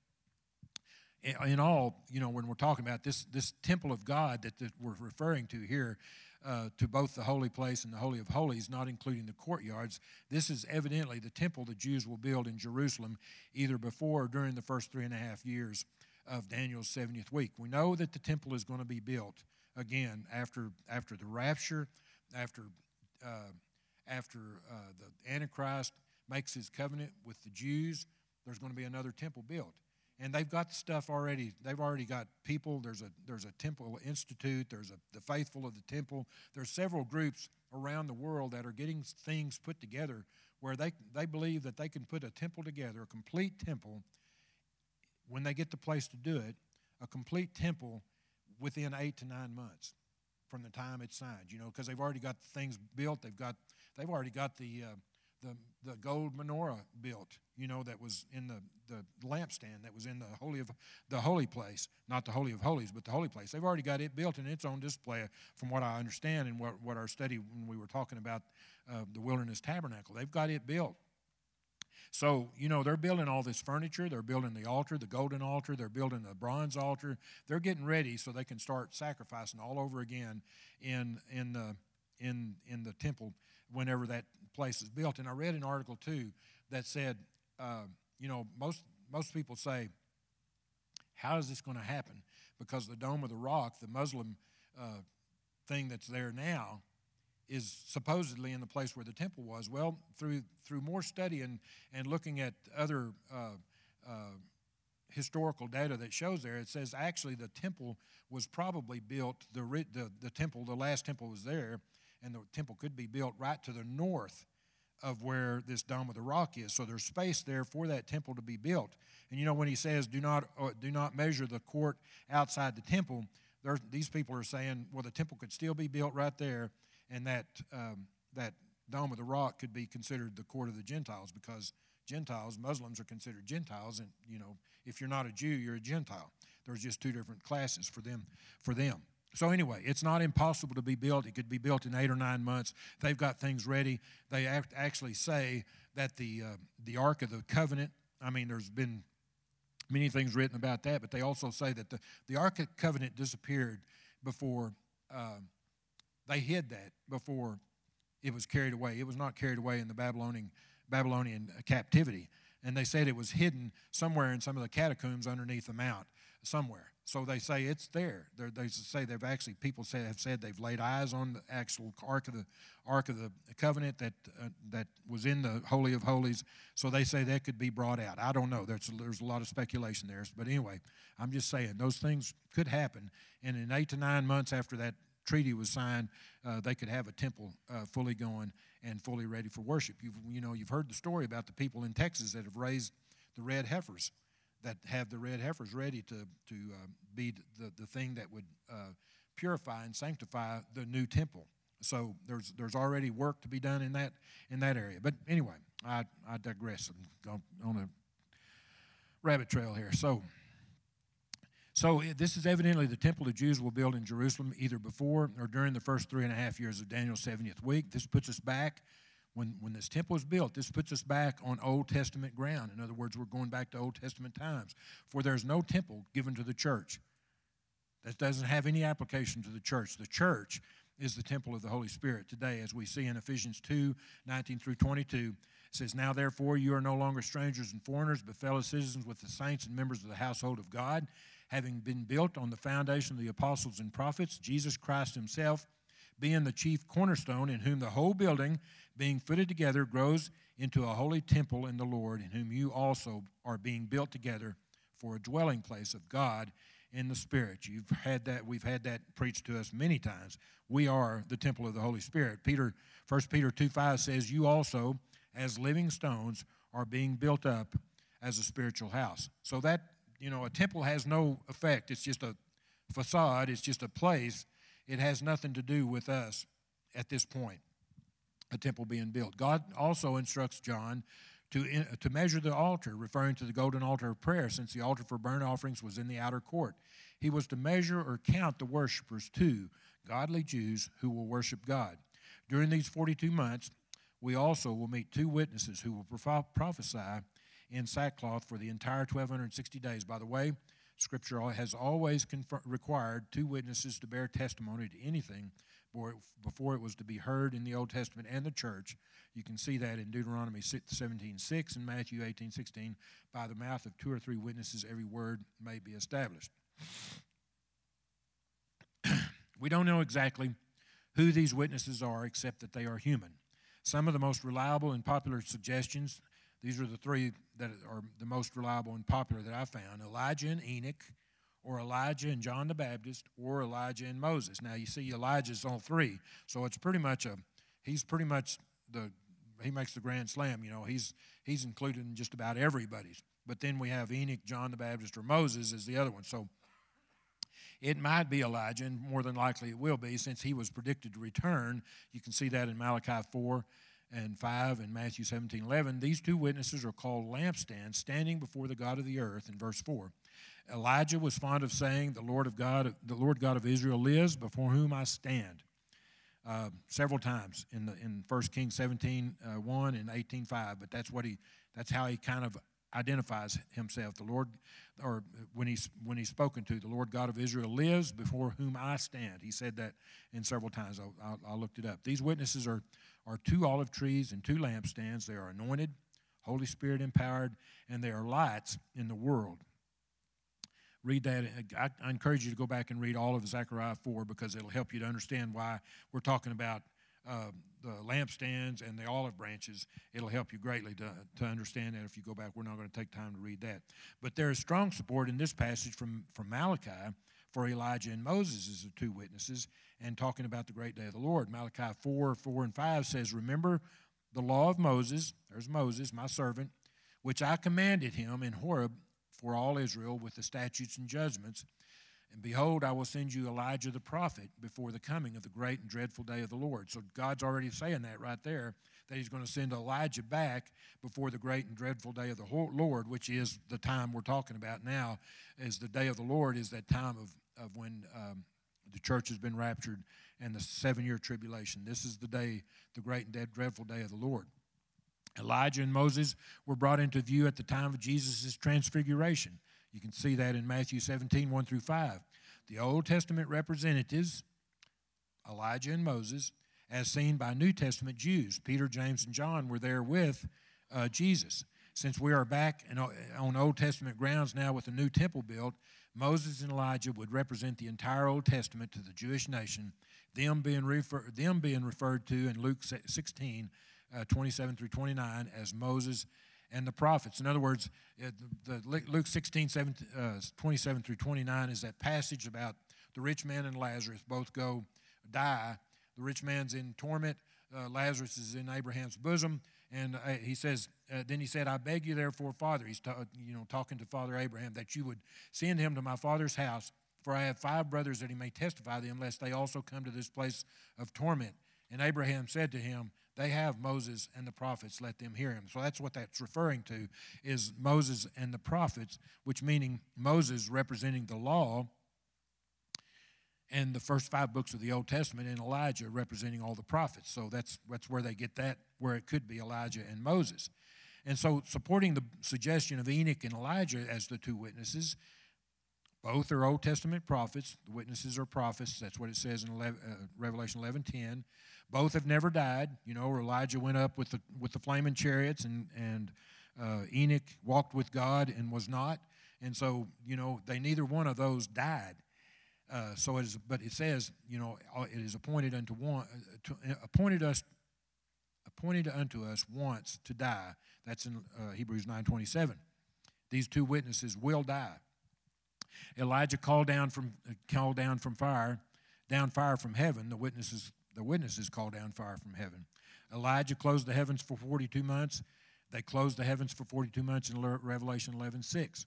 in all, you know, when we're talking about this this temple of God that, that we're referring to here, uh, to both the holy place and the holy of holies, not including the courtyards, this is evidently the temple the Jews will build in Jerusalem, either before or during the first three and a half years of Daniel's 70th week. We know that the temple is going to be built again after after the rapture, after uh, after uh, the Antichrist makes his covenant with the Jews. There's going to be another temple built and they've got stuff already. They've already got people. There's a there's a temple institute. There's a the faithful of the temple. There's several groups around the world that are getting things put together where they they believe that they can put a temple together, a complete temple. When they get the place to do it, a complete temple within eight to nine months from the time it's signed. You know, because they've already got things built. They've got they've already got the uh, the, the gold menorah built, you know, that was in the, the lampstand that was in the holy of the holy place, not the holy of holies, but the holy place. They've already got it built and it's on display, from what I understand and what, what our study when we were talking about uh, the wilderness tabernacle. They've got it built. So, you know, they're building all this furniture. They're building the altar, the golden altar. They're building the bronze altar. They're getting ready so they can start sacrificing all over again in, in, the, in, in the temple whenever that place is built. And I read an article, too, that said, uh, you know, most, most people say, how is this going to happen? Because the Dome of the Rock, the Muslim uh, thing that's there now, is supposedly in the place where the temple was. Well, through through more study and and looking at other uh, uh, historical data that shows there, it says actually the temple was probably built. The, the the temple, the last temple was there, and the temple could be built right to the north of where this dome of the rock is. So there's space there for that temple to be built. And you know when he says, "Do not uh, do not measure the court outside the temple." these people are saying, well, the temple could still be built right there and that um, that dome of the rock could be considered the court of the Gentiles because Gentiles, Muslims are considered Gentiles, and you know if you're not a Jew, you're a Gentile. There's just two different classes for them. For them. So anyway, it's not impossible to be built. It could be built in eight or nine months. They've got things ready. They actually say that the uh, the Ark of the Covenant. I mean, there's been many things written about that, but they also say that the the Ark of the Covenant disappeared before. Uh, they hid that before it was carried away. It was not carried away in the Babylonian, Babylonian captivity. And they said it was hidden somewhere in some of the catacombs underneath the mount, somewhere. So they say it's there. They're, they say they've actually people say have said they've laid eyes on the actual ark of the ark of the covenant that uh, that was in the holy of holies. So they say that could be brought out. I don't know. There's there's a lot of speculation there. But anyway, I'm just saying those things could happen. And in eight to nine months after that treaty was signed, uh, they could have a temple uh, fully going and fully ready for worship. You've, you know, you've heard the story about the people in Texas that have raised the red heifers, that have the red heifers ready to, to uh, be the, the thing that would uh, purify and sanctify the new temple. So there's, there's already work to be done in that, in that area. But anyway, I, I digress. I'm on a rabbit trail here. So, so eh, this is evidently the temple the Jews will build in Jerusalem either before or during the first three and a half years of Daniel's 70th week. This puts us back, when, when this temple is built, this puts us back on Old Testament ground. In other words, we're going back to Old Testament times. For there's no temple given to the church. That doesn't have any application to the church. The church is the temple of the Holy Spirit today, as we see in Ephesians 2 19 through 22. It says, Now therefore you are no longer strangers and foreigners, but fellow citizens with the saints and members of the household of God having been built on the foundation of the apostles and prophets, Jesus Christ himself being the chief cornerstone, in whom the whole building, being fitted together, grows into a holy temple in the Lord, in whom you also are being built together for a dwelling place of God in the Spirit. You've had that, we've had that preached to us many times. We are the temple of the Holy Spirit. Peter, 1 Peter 2 5 says, You also, as living stones, are being built up as a spiritual house. So that you know, a temple has no effect. It's just a facade, it's just a place. It has nothing to do with us at this point, a temple being built. God also instructs John to, to measure the altar, referring to the golden altar of prayer, since the altar for burnt offerings was in the outer court. He was to measure or count the worshippers too, godly Jews who will worship God. During these 42 months, we also will meet two witnesses who will prophesy in sackcloth for the entire 1260 days. By the way, Scripture has always confer- required two witnesses to bear testimony to anything before it was to be heard in the Old Testament and the church. You can see that in Deuteronomy 17 6 and Matthew 18 16. By the mouth of two or three witnesses, every word may be established. we don't know exactly who these witnesses are, except that they are human. Some of the most reliable and popular suggestions these are the three that are the most reliable and popular that I found Elijah and Enoch, or Elijah and John the Baptist, or Elijah and Moses. Now, you see, Elijah's all three. So it's pretty much a, he's pretty much the, he makes the grand slam, you know, he's, he's included in just about everybody's. But then we have Enoch, John the Baptist, or Moses as the other one. So it might be Elijah, and more than likely it will be, since he was predicted to return. You can see that in Malachi 4 and 5 and Matthew 17 11, these two witnesses are called lampstands standing before the God of the earth in verse 4. Elijah was fond of saying, The Lord of God, the Lord God of Israel lives, before whom I stand. Uh, several times in the in 1 Kings 17 uh, 1 and 18 5, but that's what he that's how he kind of identifies himself. The Lord, or when he's when he's spoken to, the Lord God of Israel lives before whom I stand. He said that in several times. I, I, I looked it up. These witnesses are are two olive trees and two lampstands. They are anointed, Holy Spirit empowered, and they are lights in the world. Read that. I, I encourage you to go back and read all of Zechariah 4 because it'll help you to understand why we're talking about uh, the lampstands and the olive branches. It'll help you greatly to, to understand that if you go back. We're not going to take time to read that. But there is strong support in this passage from, from Malachi for Elijah and Moses as the two witnesses and talking about the great day of the Lord. Malachi 4 4 and 5 says, Remember the law of Moses, there's Moses, my servant, which I commanded him in Horeb for all Israel with the statutes and judgments and behold, I will send you Elijah the prophet before the coming of the great and dreadful day of the Lord. So God's already saying that right there, that He's going to send Elijah back before the great and dreadful day of the Lord, which is the time we're talking about now. Is the day of the Lord is that time of, of when um, the church has been raptured and the seven year tribulation. This is the day, the great and dreadful day of the Lord. Elijah and Moses were brought into view at the time of Jesus' transfiguration. You can see that in Matthew 17, 1 through 5. The Old Testament representatives, Elijah and Moses, as seen by New Testament Jews, Peter, James, and John, were there with uh, Jesus. Since we are back in, on Old Testament grounds now with the new temple built, Moses and Elijah would represent the entire Old Testament to the Jewish nation, them being, refer, them being referred to in Luke 16, uh, 27 through 29 as Moses and the prophets. In other words, the, the Luke 16, 17, uh, 27 through 29 is that passage about the rich man and Lazarus both go die. The rich man's in torment, uh, Lazarus is in Abraham's bosom, and uh, he says, uh, then he said, I beg you, therefore, Father, he's ta- you know talking to Father Abraham, that you would send him to my father's house, for I have five brothers that he may testify them, lest they also come to this place of torment. And Abraham said to him, they have Moses and the prophets, let them hear him. So that's what that's referring to is Moses and the prophets, which meaning Moses representing the law and the first five books of the Old Testament and Elijah representing all the prophets. So that's that's where they get that where it could be Elijah and Moses. And so supporting the suggestion of Enoch and Elijah as the two witnesses, both are Old Testament prophets. The witnesses are prophets. That's what it says in 11, uh, Revelation 11:10. Both have never died. You know, Elijah went up with the, with the flaming chariots, and, and uh, Enoch walked with God and was not. And so, you know, they neither one of those died. Uh, so it is, but it says, you know, uh, it is appointed unto one, uh, to, uh, appointed us, appointed unto us once to die. That's in uh, Hebrews nine twenty seven. These two witnesses will die. Elijah called down from called down from fire, down fire from heaven. The witnesses the witnesses call down fire from heaven. Elijah closed the heavens for 42 months. They closed the heavens for 42 months in Revelation 11 6.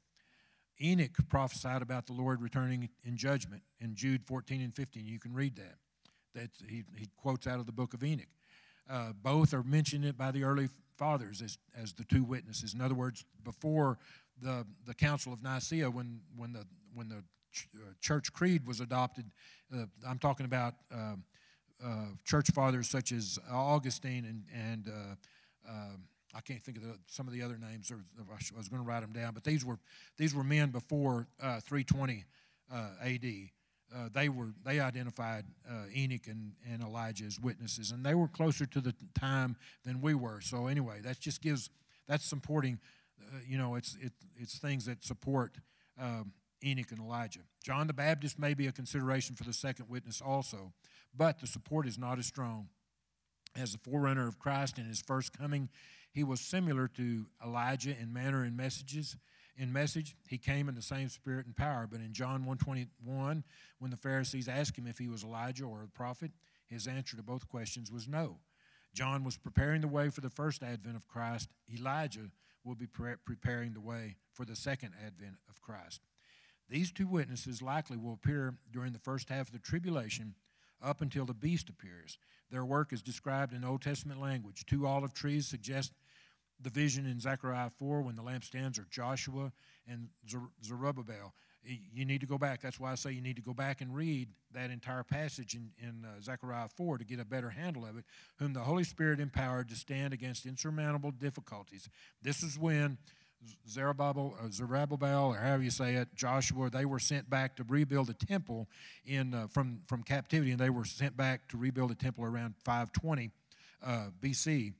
Enoch prophesied about the Lord returning in judgment in Jude 14 and 15. You can read that. That he, he quotes out of the book of Enoch. Uh, both are mentioned by the early fathers as, as the two witnesses. In other words, before the, the Council of Nicaea, when, when the, when the ch- uh, church creed was adopted, uh, I'm talking about um, uh, church fathers such as Augustine and, and uh, um, I can't think of the, some of the other names. Or I was going to write them down, but these were these were men before uh, 320 A.D. Uh, they were they identified uh, Enoch and, and Elijah as witnesses, and they were closer to the time than we were. So anyway, that just gives that's supporting. Uh, you know, it's it, it's things that support um, Enoch and Elijah. John the Baptist may be a consideration for the second witness also but the support is not as strong. As the forerunner of Christ in his first coming, he was similar to Elijah in manner and messages. In message, he came in the same spirit and power. But in John 121, when the Pharisees asked him if he was Elijah or a prophet, his answer to both questions was no. John was preparing the way for the first advent of Christ. Elijah will be pre- preparing the way for the second advent of Christ. These two witnesses likely will appear during the first half of the tribulation up until the beast appears. Their work is described in Old Testament language. Two olive trees suggest the vision in Zechariah 4 when the lampstands are Joshua and Zerubbabel. You need to go back. That's why I say you need to go back and read that entire passage in, in uh, Zechariah 4 to get a better handle of it. Whom the Holy Spirit empowered to stand against insurmountable difficulties. This is when Zerubbabel, uh, Zerubbabel, or however you say it, Joshua, they were sent back to rebuild the temple in, uh, from, from captivity, and they were sent back to rebuild the temple around 520 uh, BC.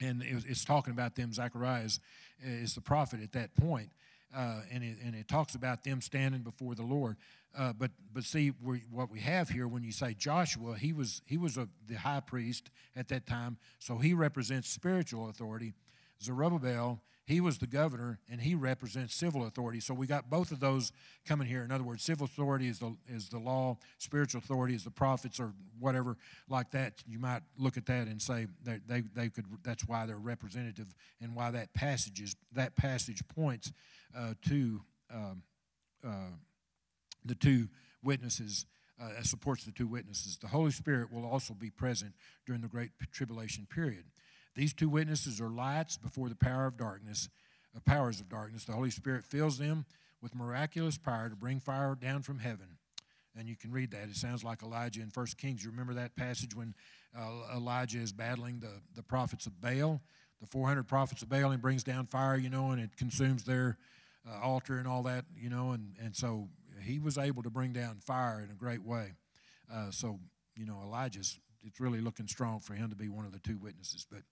And it was, it's talking about them, Zechariah is, is the prophet at that point. Uh, and, it, and it talks about them standing before the Lord. Uh, but but see we, what we have here when you say Joshua, he was he was a, the high priest at that time, so he represents spiritual authority. Zerubbabel he was the governor, and he represents civil authority. So we got both of those coming here. In other words, civil authority is the, is the law, spiritual authority is the prophets or whatever like that. You might look at that and say that they, they could. That's why they're representative, and why that passage is that passage points uh, to um, uh, the two witnesses. Uh, supports the two witnesses. The Holy Spirit will also be present during the Great Tribulation period. These two witnesses are lights before the power of darkness, uh, powers of darkness. The Holy Spirit fills them with miraculous power to bring fire down from heaven. And you can read that. It sounds like Elijah in 1 Kings. You remember that passage when uh, Elijah is battling the, the prophets of Baal, the 400 prophets of Baal, and brings down fire, you know, and it consumes their uh, altar and all that, you know, and, and so he was able to bring down fire in a great way. Uh, so, you know, Elijah's, it's really looking strong for him to be one of the two witnesses. But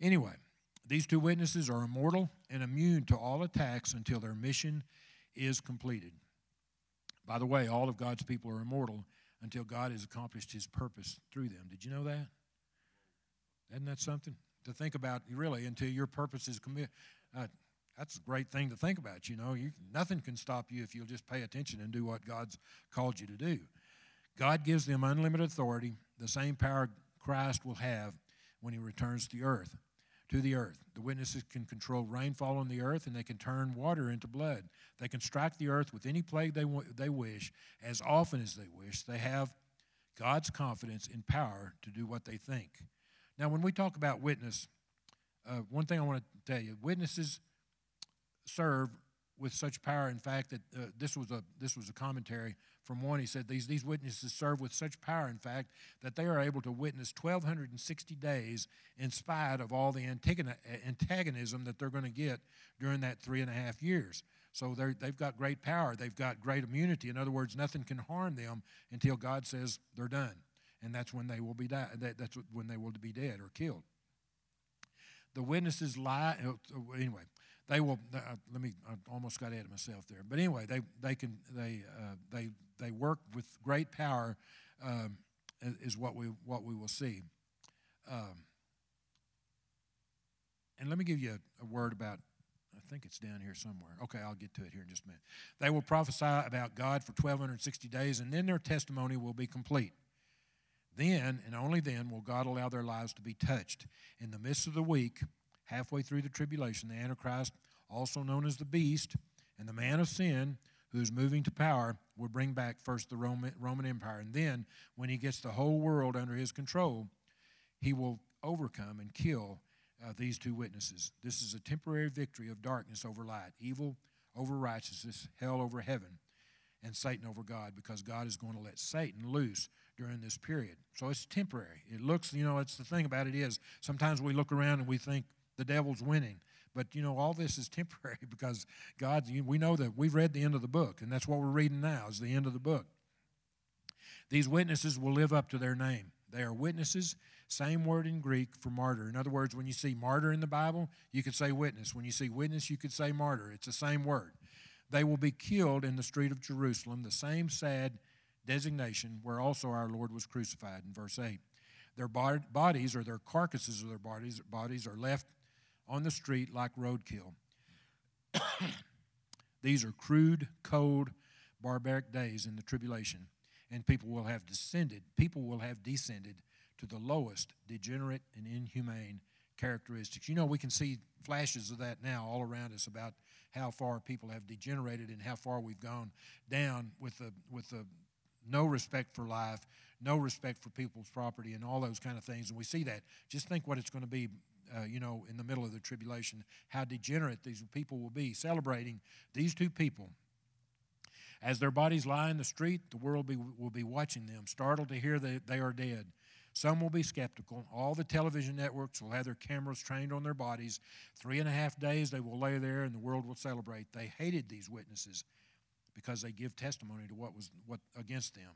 Anyway, these two witnesses are immortal and immune to all attacks until their mission is completed. By the way, all of God's people are immortal until God has accomplished his purpose through them. Did you know that? Isn't that something to think about, really, until your purpose is committed? Uh, that's a great thing to think about. You know, you, nothing can stop you if you'll just pay attention and do what God's called you to do. God gives them unlimited authority, the same power Christ will have when he returns to the earth to the earth. The witnesses can control rainfall on the earth and they can turn water into blood. They can strike the earth with any plague they, they wish as often as they wish. They have God's confidence in power to do what they think. Now, when we talk about witness, uh, one thing I want to tell you witnesses serve with such power, in fact, that uh, this, was a, this was a commentary from one. He said, these, these witnesses serve with such power, in fact, that they are able to witness 1,260 days in spite of all the antagonism that they're going to get during that three and a half years. So they've got great power. They've got great immunity. In other words, nothing can harm them until God says they're done. And that's when they will be die, that, that's when they will be dead or killed. The witnesses lie. Uh, anyway, they will. Uh, let me. I almost got ahead of myself there. But anyway, they they can they uh, they they work with great power. Um, is what we what we will see. Um, and let me give you a, a, word about. I think it's down here somewhere. Okay, I'll get to it here in just a minute. They will prophesy about God for 1260 days, and then their testimony will be complete. Then, and only then, will God allow their lives to be touched. In the midst of the week, halfway through the tribulation, the Antichrist, also known as the beast, and the man of sin, who is moving to power, will bring back first the Roman, Roman Empire. And then, when he gets the whole world under his control, he will overcome and kill uh, these two witnesses. This is a temporary victory of darkness over light, evil over righteousness, hell over heaven, and Satan over God, because God is going to let Satan loose during this period. So it's temporary. It looks, you know, it's the thing about it is sometimes we look around and we think the devil's winning. But you know, all this is temporary because God, we know that we've read the end of the book, and that's what we're reading now is the end of the book. These witnesses will live up to their name. They are witnesses, same word in Greek for martyr. In other words, when you see martyr in the Bible, you could say witness. When you see witness, you could say martyr. It's the same word. They will be killed in the street of Jerusalem, the same sad designation where also our Lord was crucified in verse 8. Their bodies or their carcasses of their bodies, bodies are left on the street like roadkill. These are crude, cold, barbaric days in the tribulation, and people will have descended, people will have descended to the lowest degenerate and inhumane characteristics. You know, we can see flashes of that now all around us about how far people have degenerated and how far we've gone down with the with the no respect for life, no respect for people's property, and all those kind of things. And we see that. Just think what it's going to be, uh, you know, in the middle of the tribulation, how degenerate these people will be celebrating these two people. As their bodies lie in the street, the world be, will be watching them, startled to hear that they are dead. Some will be skeptical. All the television networks will have their cameras trained on their bodies. Three and a half days they will lay there and the world will celebrate. They hated these witnesses because they give testimony to what was what against them.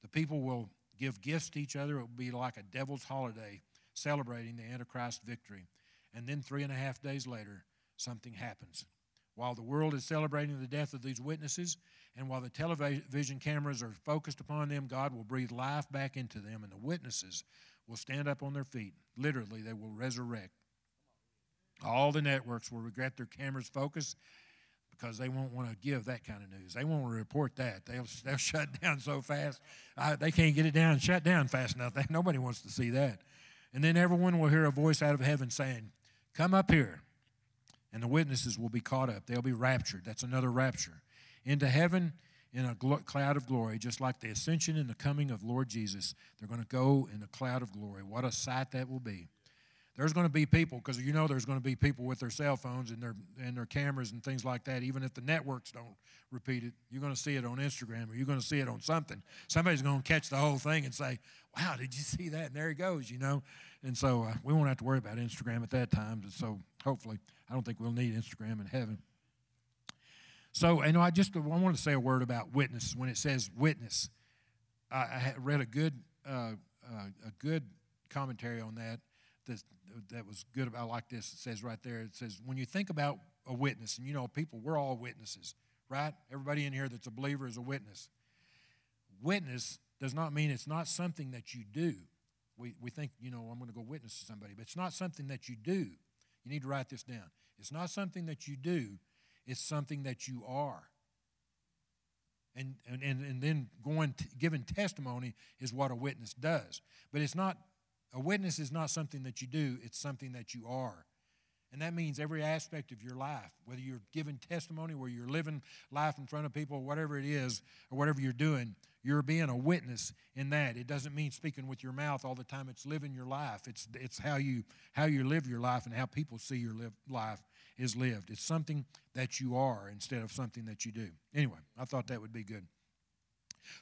The people will give gifts to each other. It will be like a devil's holiday celebrating the Antichrist victory. And then three and a half days later, something happens. While the world is celebrating the death of these witnesses, and while the television cameras are focused upon them, God will breathe life back into them, and the witnesses will stand up on their feet. Literally, they will resurrect. All the networks will regret their cameras' focus because they won't want to give that kind of news. They won't report that. They'll, they'll shut down so fast. I, they can't get it down, shut down fast enough. They, nobody wants to see that. And then everyone will hear a voice out of heaven saying, Come up here. And the witnesses will be caught up. They'll be raptured. That's another rapture into heaven in a cloud of glory, just like the ascension and the coming of Lord Jesus. They're going to go in a cloud of glory. What a sight that will be. There's going to be people, because you know there's going to be people with their cell phones and their, and their cameras and things like that. Even if the networks don't repeat it, you're going to see it on Instagram or you're going to see it on something. Somebody's going to catch the whole thing and say, Wow, did you see that? And there he goes, you know. And so uh, we won't have to worry about Instagram at that time. So hopefully, I don't think we'll need Instagram in heaven. So, and I just I want to say a word about witness. When it says witness, I, I read a good uh, uh, a good commentary on that. That that was good about like this. It says right there. It says when you think about a witness, and you know, people, we're all witnesses, right? Everybody in here that's a believer is a witness. Witness does not mean it's not something that you do. We, we think, you know, I'm going to go witness to somebody, but it's not something that you do. You need to write this down. It's not something that you do, it's something that you are. And, and, and then going giving testimony is what a witness does. But it's not, a witness is not something that you do, it's something that you are. And that means every aspect of your life, whether you're giving testimony, where you're living life in front of people, whatever it is, or whatever you're doing, you're being a witness in that. It doesn't mean speaking with your mouth all the time. It's living your life. It's, it's how, you, how you live your life and how people see your live, life is lived. It's something that you are instead of something that you do. Anyway, I thought that would be good.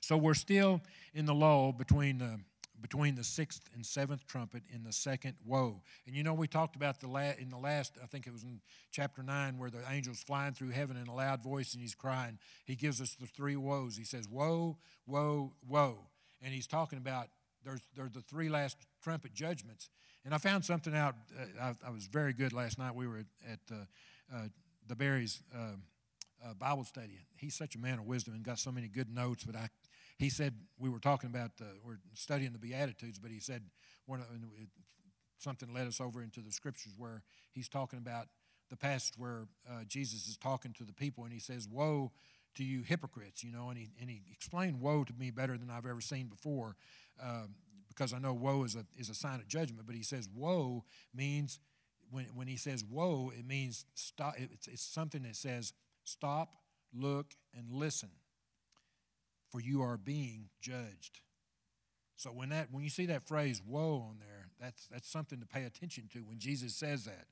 So we're still in the lull between the between the sixth and seventh trumpet in the second woe. And you know, we talked about the la- in the last, I think it was in chapter 9, where the angel's flying through heaven in a loud voice and he's crying. He gives us the three woes. He says, Woe, woe, woe. And he's talking about there's, there's the three last trumpet judgments. And I found something out. Uh, I, I, was very good last night. We were at, at uh, uh, the Barry's uh, uh, Bible study. He's such a man of wisdom and got so many good notes, but I he said we were talking about the, we're studying the beatitudes but he said one something led us over into the scriptures where he's talking about the passage where uh, jesus is talking to the people and he says woe to you hypocrites you know and he, and he explained woe to me better than i've ever seen before uh, because i know woe is a, is a sign of judgment but he says woe means when, when he says woe it means stop it's, it's something that says stop look and listen for you are being judged. So when that when you see that phrase woe on there, that's that's something to pay attention to when Jesus says that.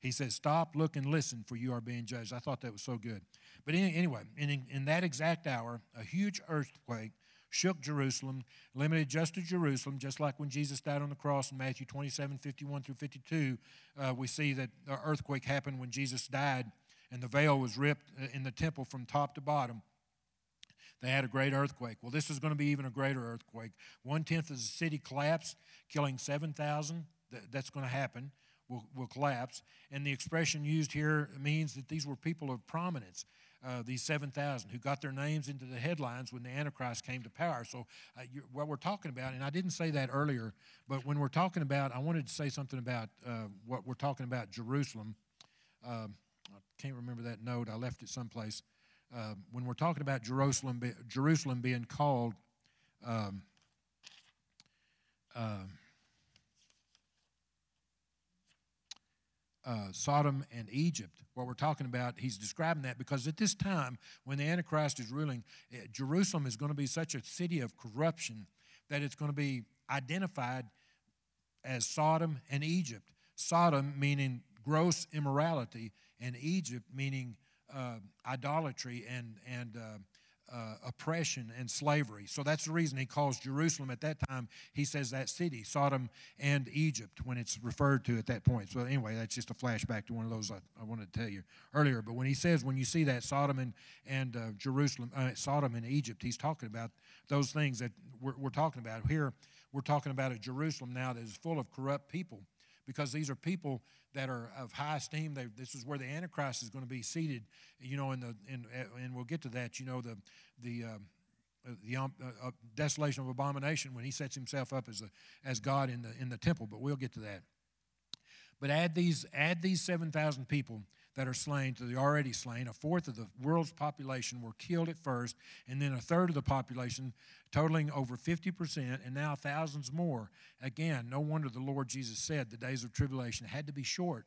He says, Stop, look, and listen, for you are being judged. I thought that was so good. But anyway, in, in that exact hour, a huge earthquake shook Jerusalem, limited just to Jerusalem, just like when Jesus died on the cross in Matthew 27 51 through 52. Uh, we see that earthquake happened when Jesus died, and the veil was ripped uh, in the temple from top to bottom. They had a great earthquake. Well, this is going to be even a greater earthquake. One tenth of the city collapsed, killing 7,000. That's going to happen, will, will collapse. And the expression used here means that these were people of prominence. Uh, these 7,000 who got their names into the headlines when the Antichrist came to power. So, uh, what we're talking about, and I didn't say that earlier, but when we're talking about, I wanted to say something about uh, what we're talking about Jerusalem. Um, I can't remember that note, I left it someplace. Uh, when we're talking about Jerusalem, Jerusalem being called um, uh, uh, Sodom and Egypt, what we're talking about, he's describing that because at this time, when the Antichrist is ruling, eh, Jerusalem is going to be such a city of corruption that it's going to be identified as Sodom and Egypt. Sodom meaning gross immorality, and Egypt meaning uh, idolatry and, and uh, uh, oppression and slavery. So that's the reason he calls Jerusalem at that time, he says that city, Sodom and Egypt, when it's referred to at that point. So, anyway, that's just a flashback to one of those I, I wanted to tell you earlier. But when he says, when you see that Sodom and, and uh, Jerusalem, uh, Sodom and Egypt, he's talking about those things that we're, we're talking about. Here, we're talking about a Jerusalem now that is full of corrupt people because these are people that are of high esteem. They, this is where the Antichrist is going to be seated. You know, in the in, and we'll get to that. You know, the the um, uh, the um, uh, uh, desolation of abomination when he sets himself up as a, as God in the in the temple. But we'll get to that. But add these add these seven thousand people that are slain to the already slain. A fourth of the world's population were killed at first, and then a third of the population, totaling over 50%, and now thousands more. Again, no wonder the Lord Jesus said the days of tribulation had to be short,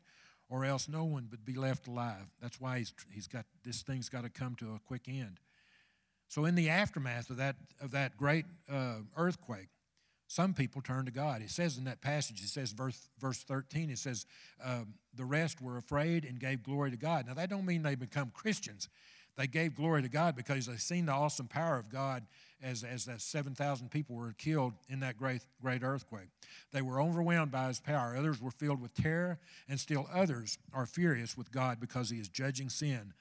or else no one would be left alive. That's why he's, he's got this thing's got to come to a quick end. So, in the aftermath of that, of that great uh, earthquake, some people turn to God. It says in that passage, it says verse, verse 13, it says, um, the rest were afraid and gave glory to God. Now, that don't mean they become Christians. They gave glory to God because they seen the awesome power of God as, as that 7,000 people were killed in that great, great earthquake. They were overwhelmed by his power. Others were filled with terror, and still others are furious with God because he is judging sin.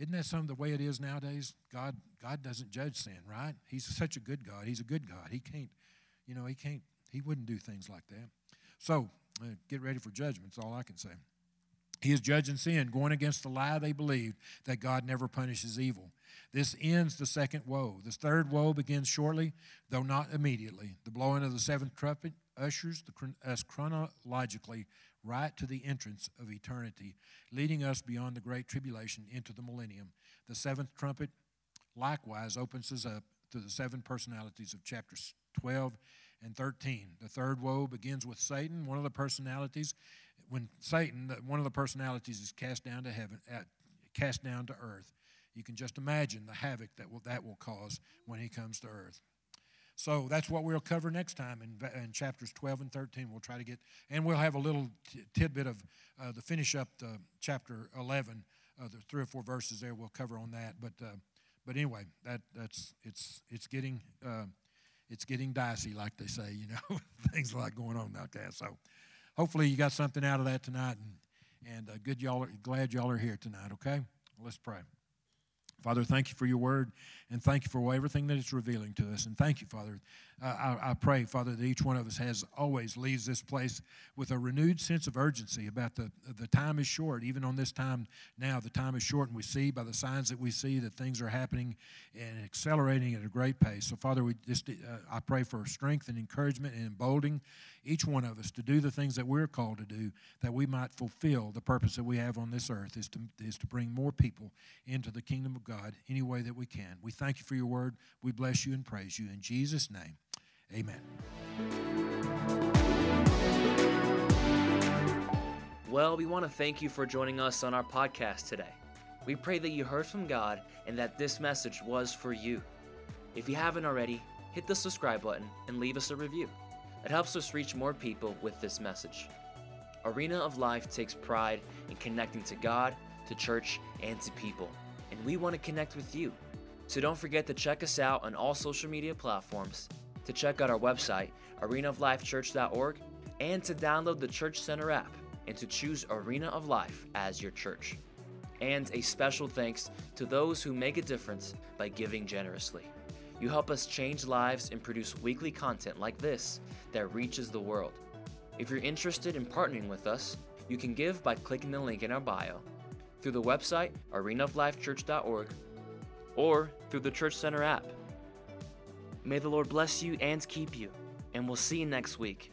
Isn't that some the way it is nowadays? God, God doesn't judge sin, right? He's such a good God. He's a good God. He can't you know, he can't, he wouldn't do things like that. So, uh, get ready for judgment, that's all I can say. He is judging sin, going against the lie they believed that God never punishes evil. This ends the second woe. The third woe begins shortly, though not immediately. The blowing of the seventh trumpet ushers us chronologically right to the entrance of eternity, leading us beyond the great tribulation into the millennium. The seventh trumpet likewise opens us up to the seven personalities of chapters 12 and 13. The third woe begins with Satan, one of the personalities. When Satan, one of the personalities, is cast down to heaven, at, cast down to earth, you can just imagine the havoc that will, that will cause when he comes to earth. So that's what we'll cover next time in, in chapters 12 and 13. We'll try to get, and we'll have a little t- tidbit of uh, the finish up the chapter 11. Uh, the three or four verses there we'll cover on that. But uh, but anyway, that that's it's it's getting uh, it's getting dicey, like they say, you know, things like going on out there. So hopefully you got something out of that tonight, and and uh, good y'all. Are, glad y'all are here tonight. Okay, let's pray. Father, thank you for your word, and thank you for everything that it's revealing to us. And thank you, Father. I, I, pray, Father, that each one of us has always leaves this place with a renewed sense of urgency about the the time is short. Even on this time now, the time is short, and we see by the signs that we see that things are happening and accelerating at a great pace. So, Father, we just uh, I pray for strength and encouragement and emboldening each one of us to do the things that we're called to do, that we might fulfill the purpose that we have on this earth, is to, is to bring more people into the kingdom of God any way that we can. We thank you for your word. We bless you and praise you. In Jesus' name, amen. Well, we want to thank you for joining us on our podcast today. We pray that you heard from God and that this message was for you. If you haven't already, hit the subscribe button and leave us a review. It helps us reach more people with this message. Arena of Life takes pride in connecting to God, to church, and to people, and we want to connect with you. So don't forget to check us out on all social media platforms, to check out our website, arenaoflifechurch.org, and to download the Church Center app and to choose Arena of Life as your church. And a special thanks to those who make a difference by giving generously. You help us change lives and produce weekly content like this that reaches the world. If you're interested in partnering with us, you can give by clicking the link in our bio, through the website arenaoflifechurch.org, or through the Church Center app. May the Lord bless you and keep you, and we'll see you next week.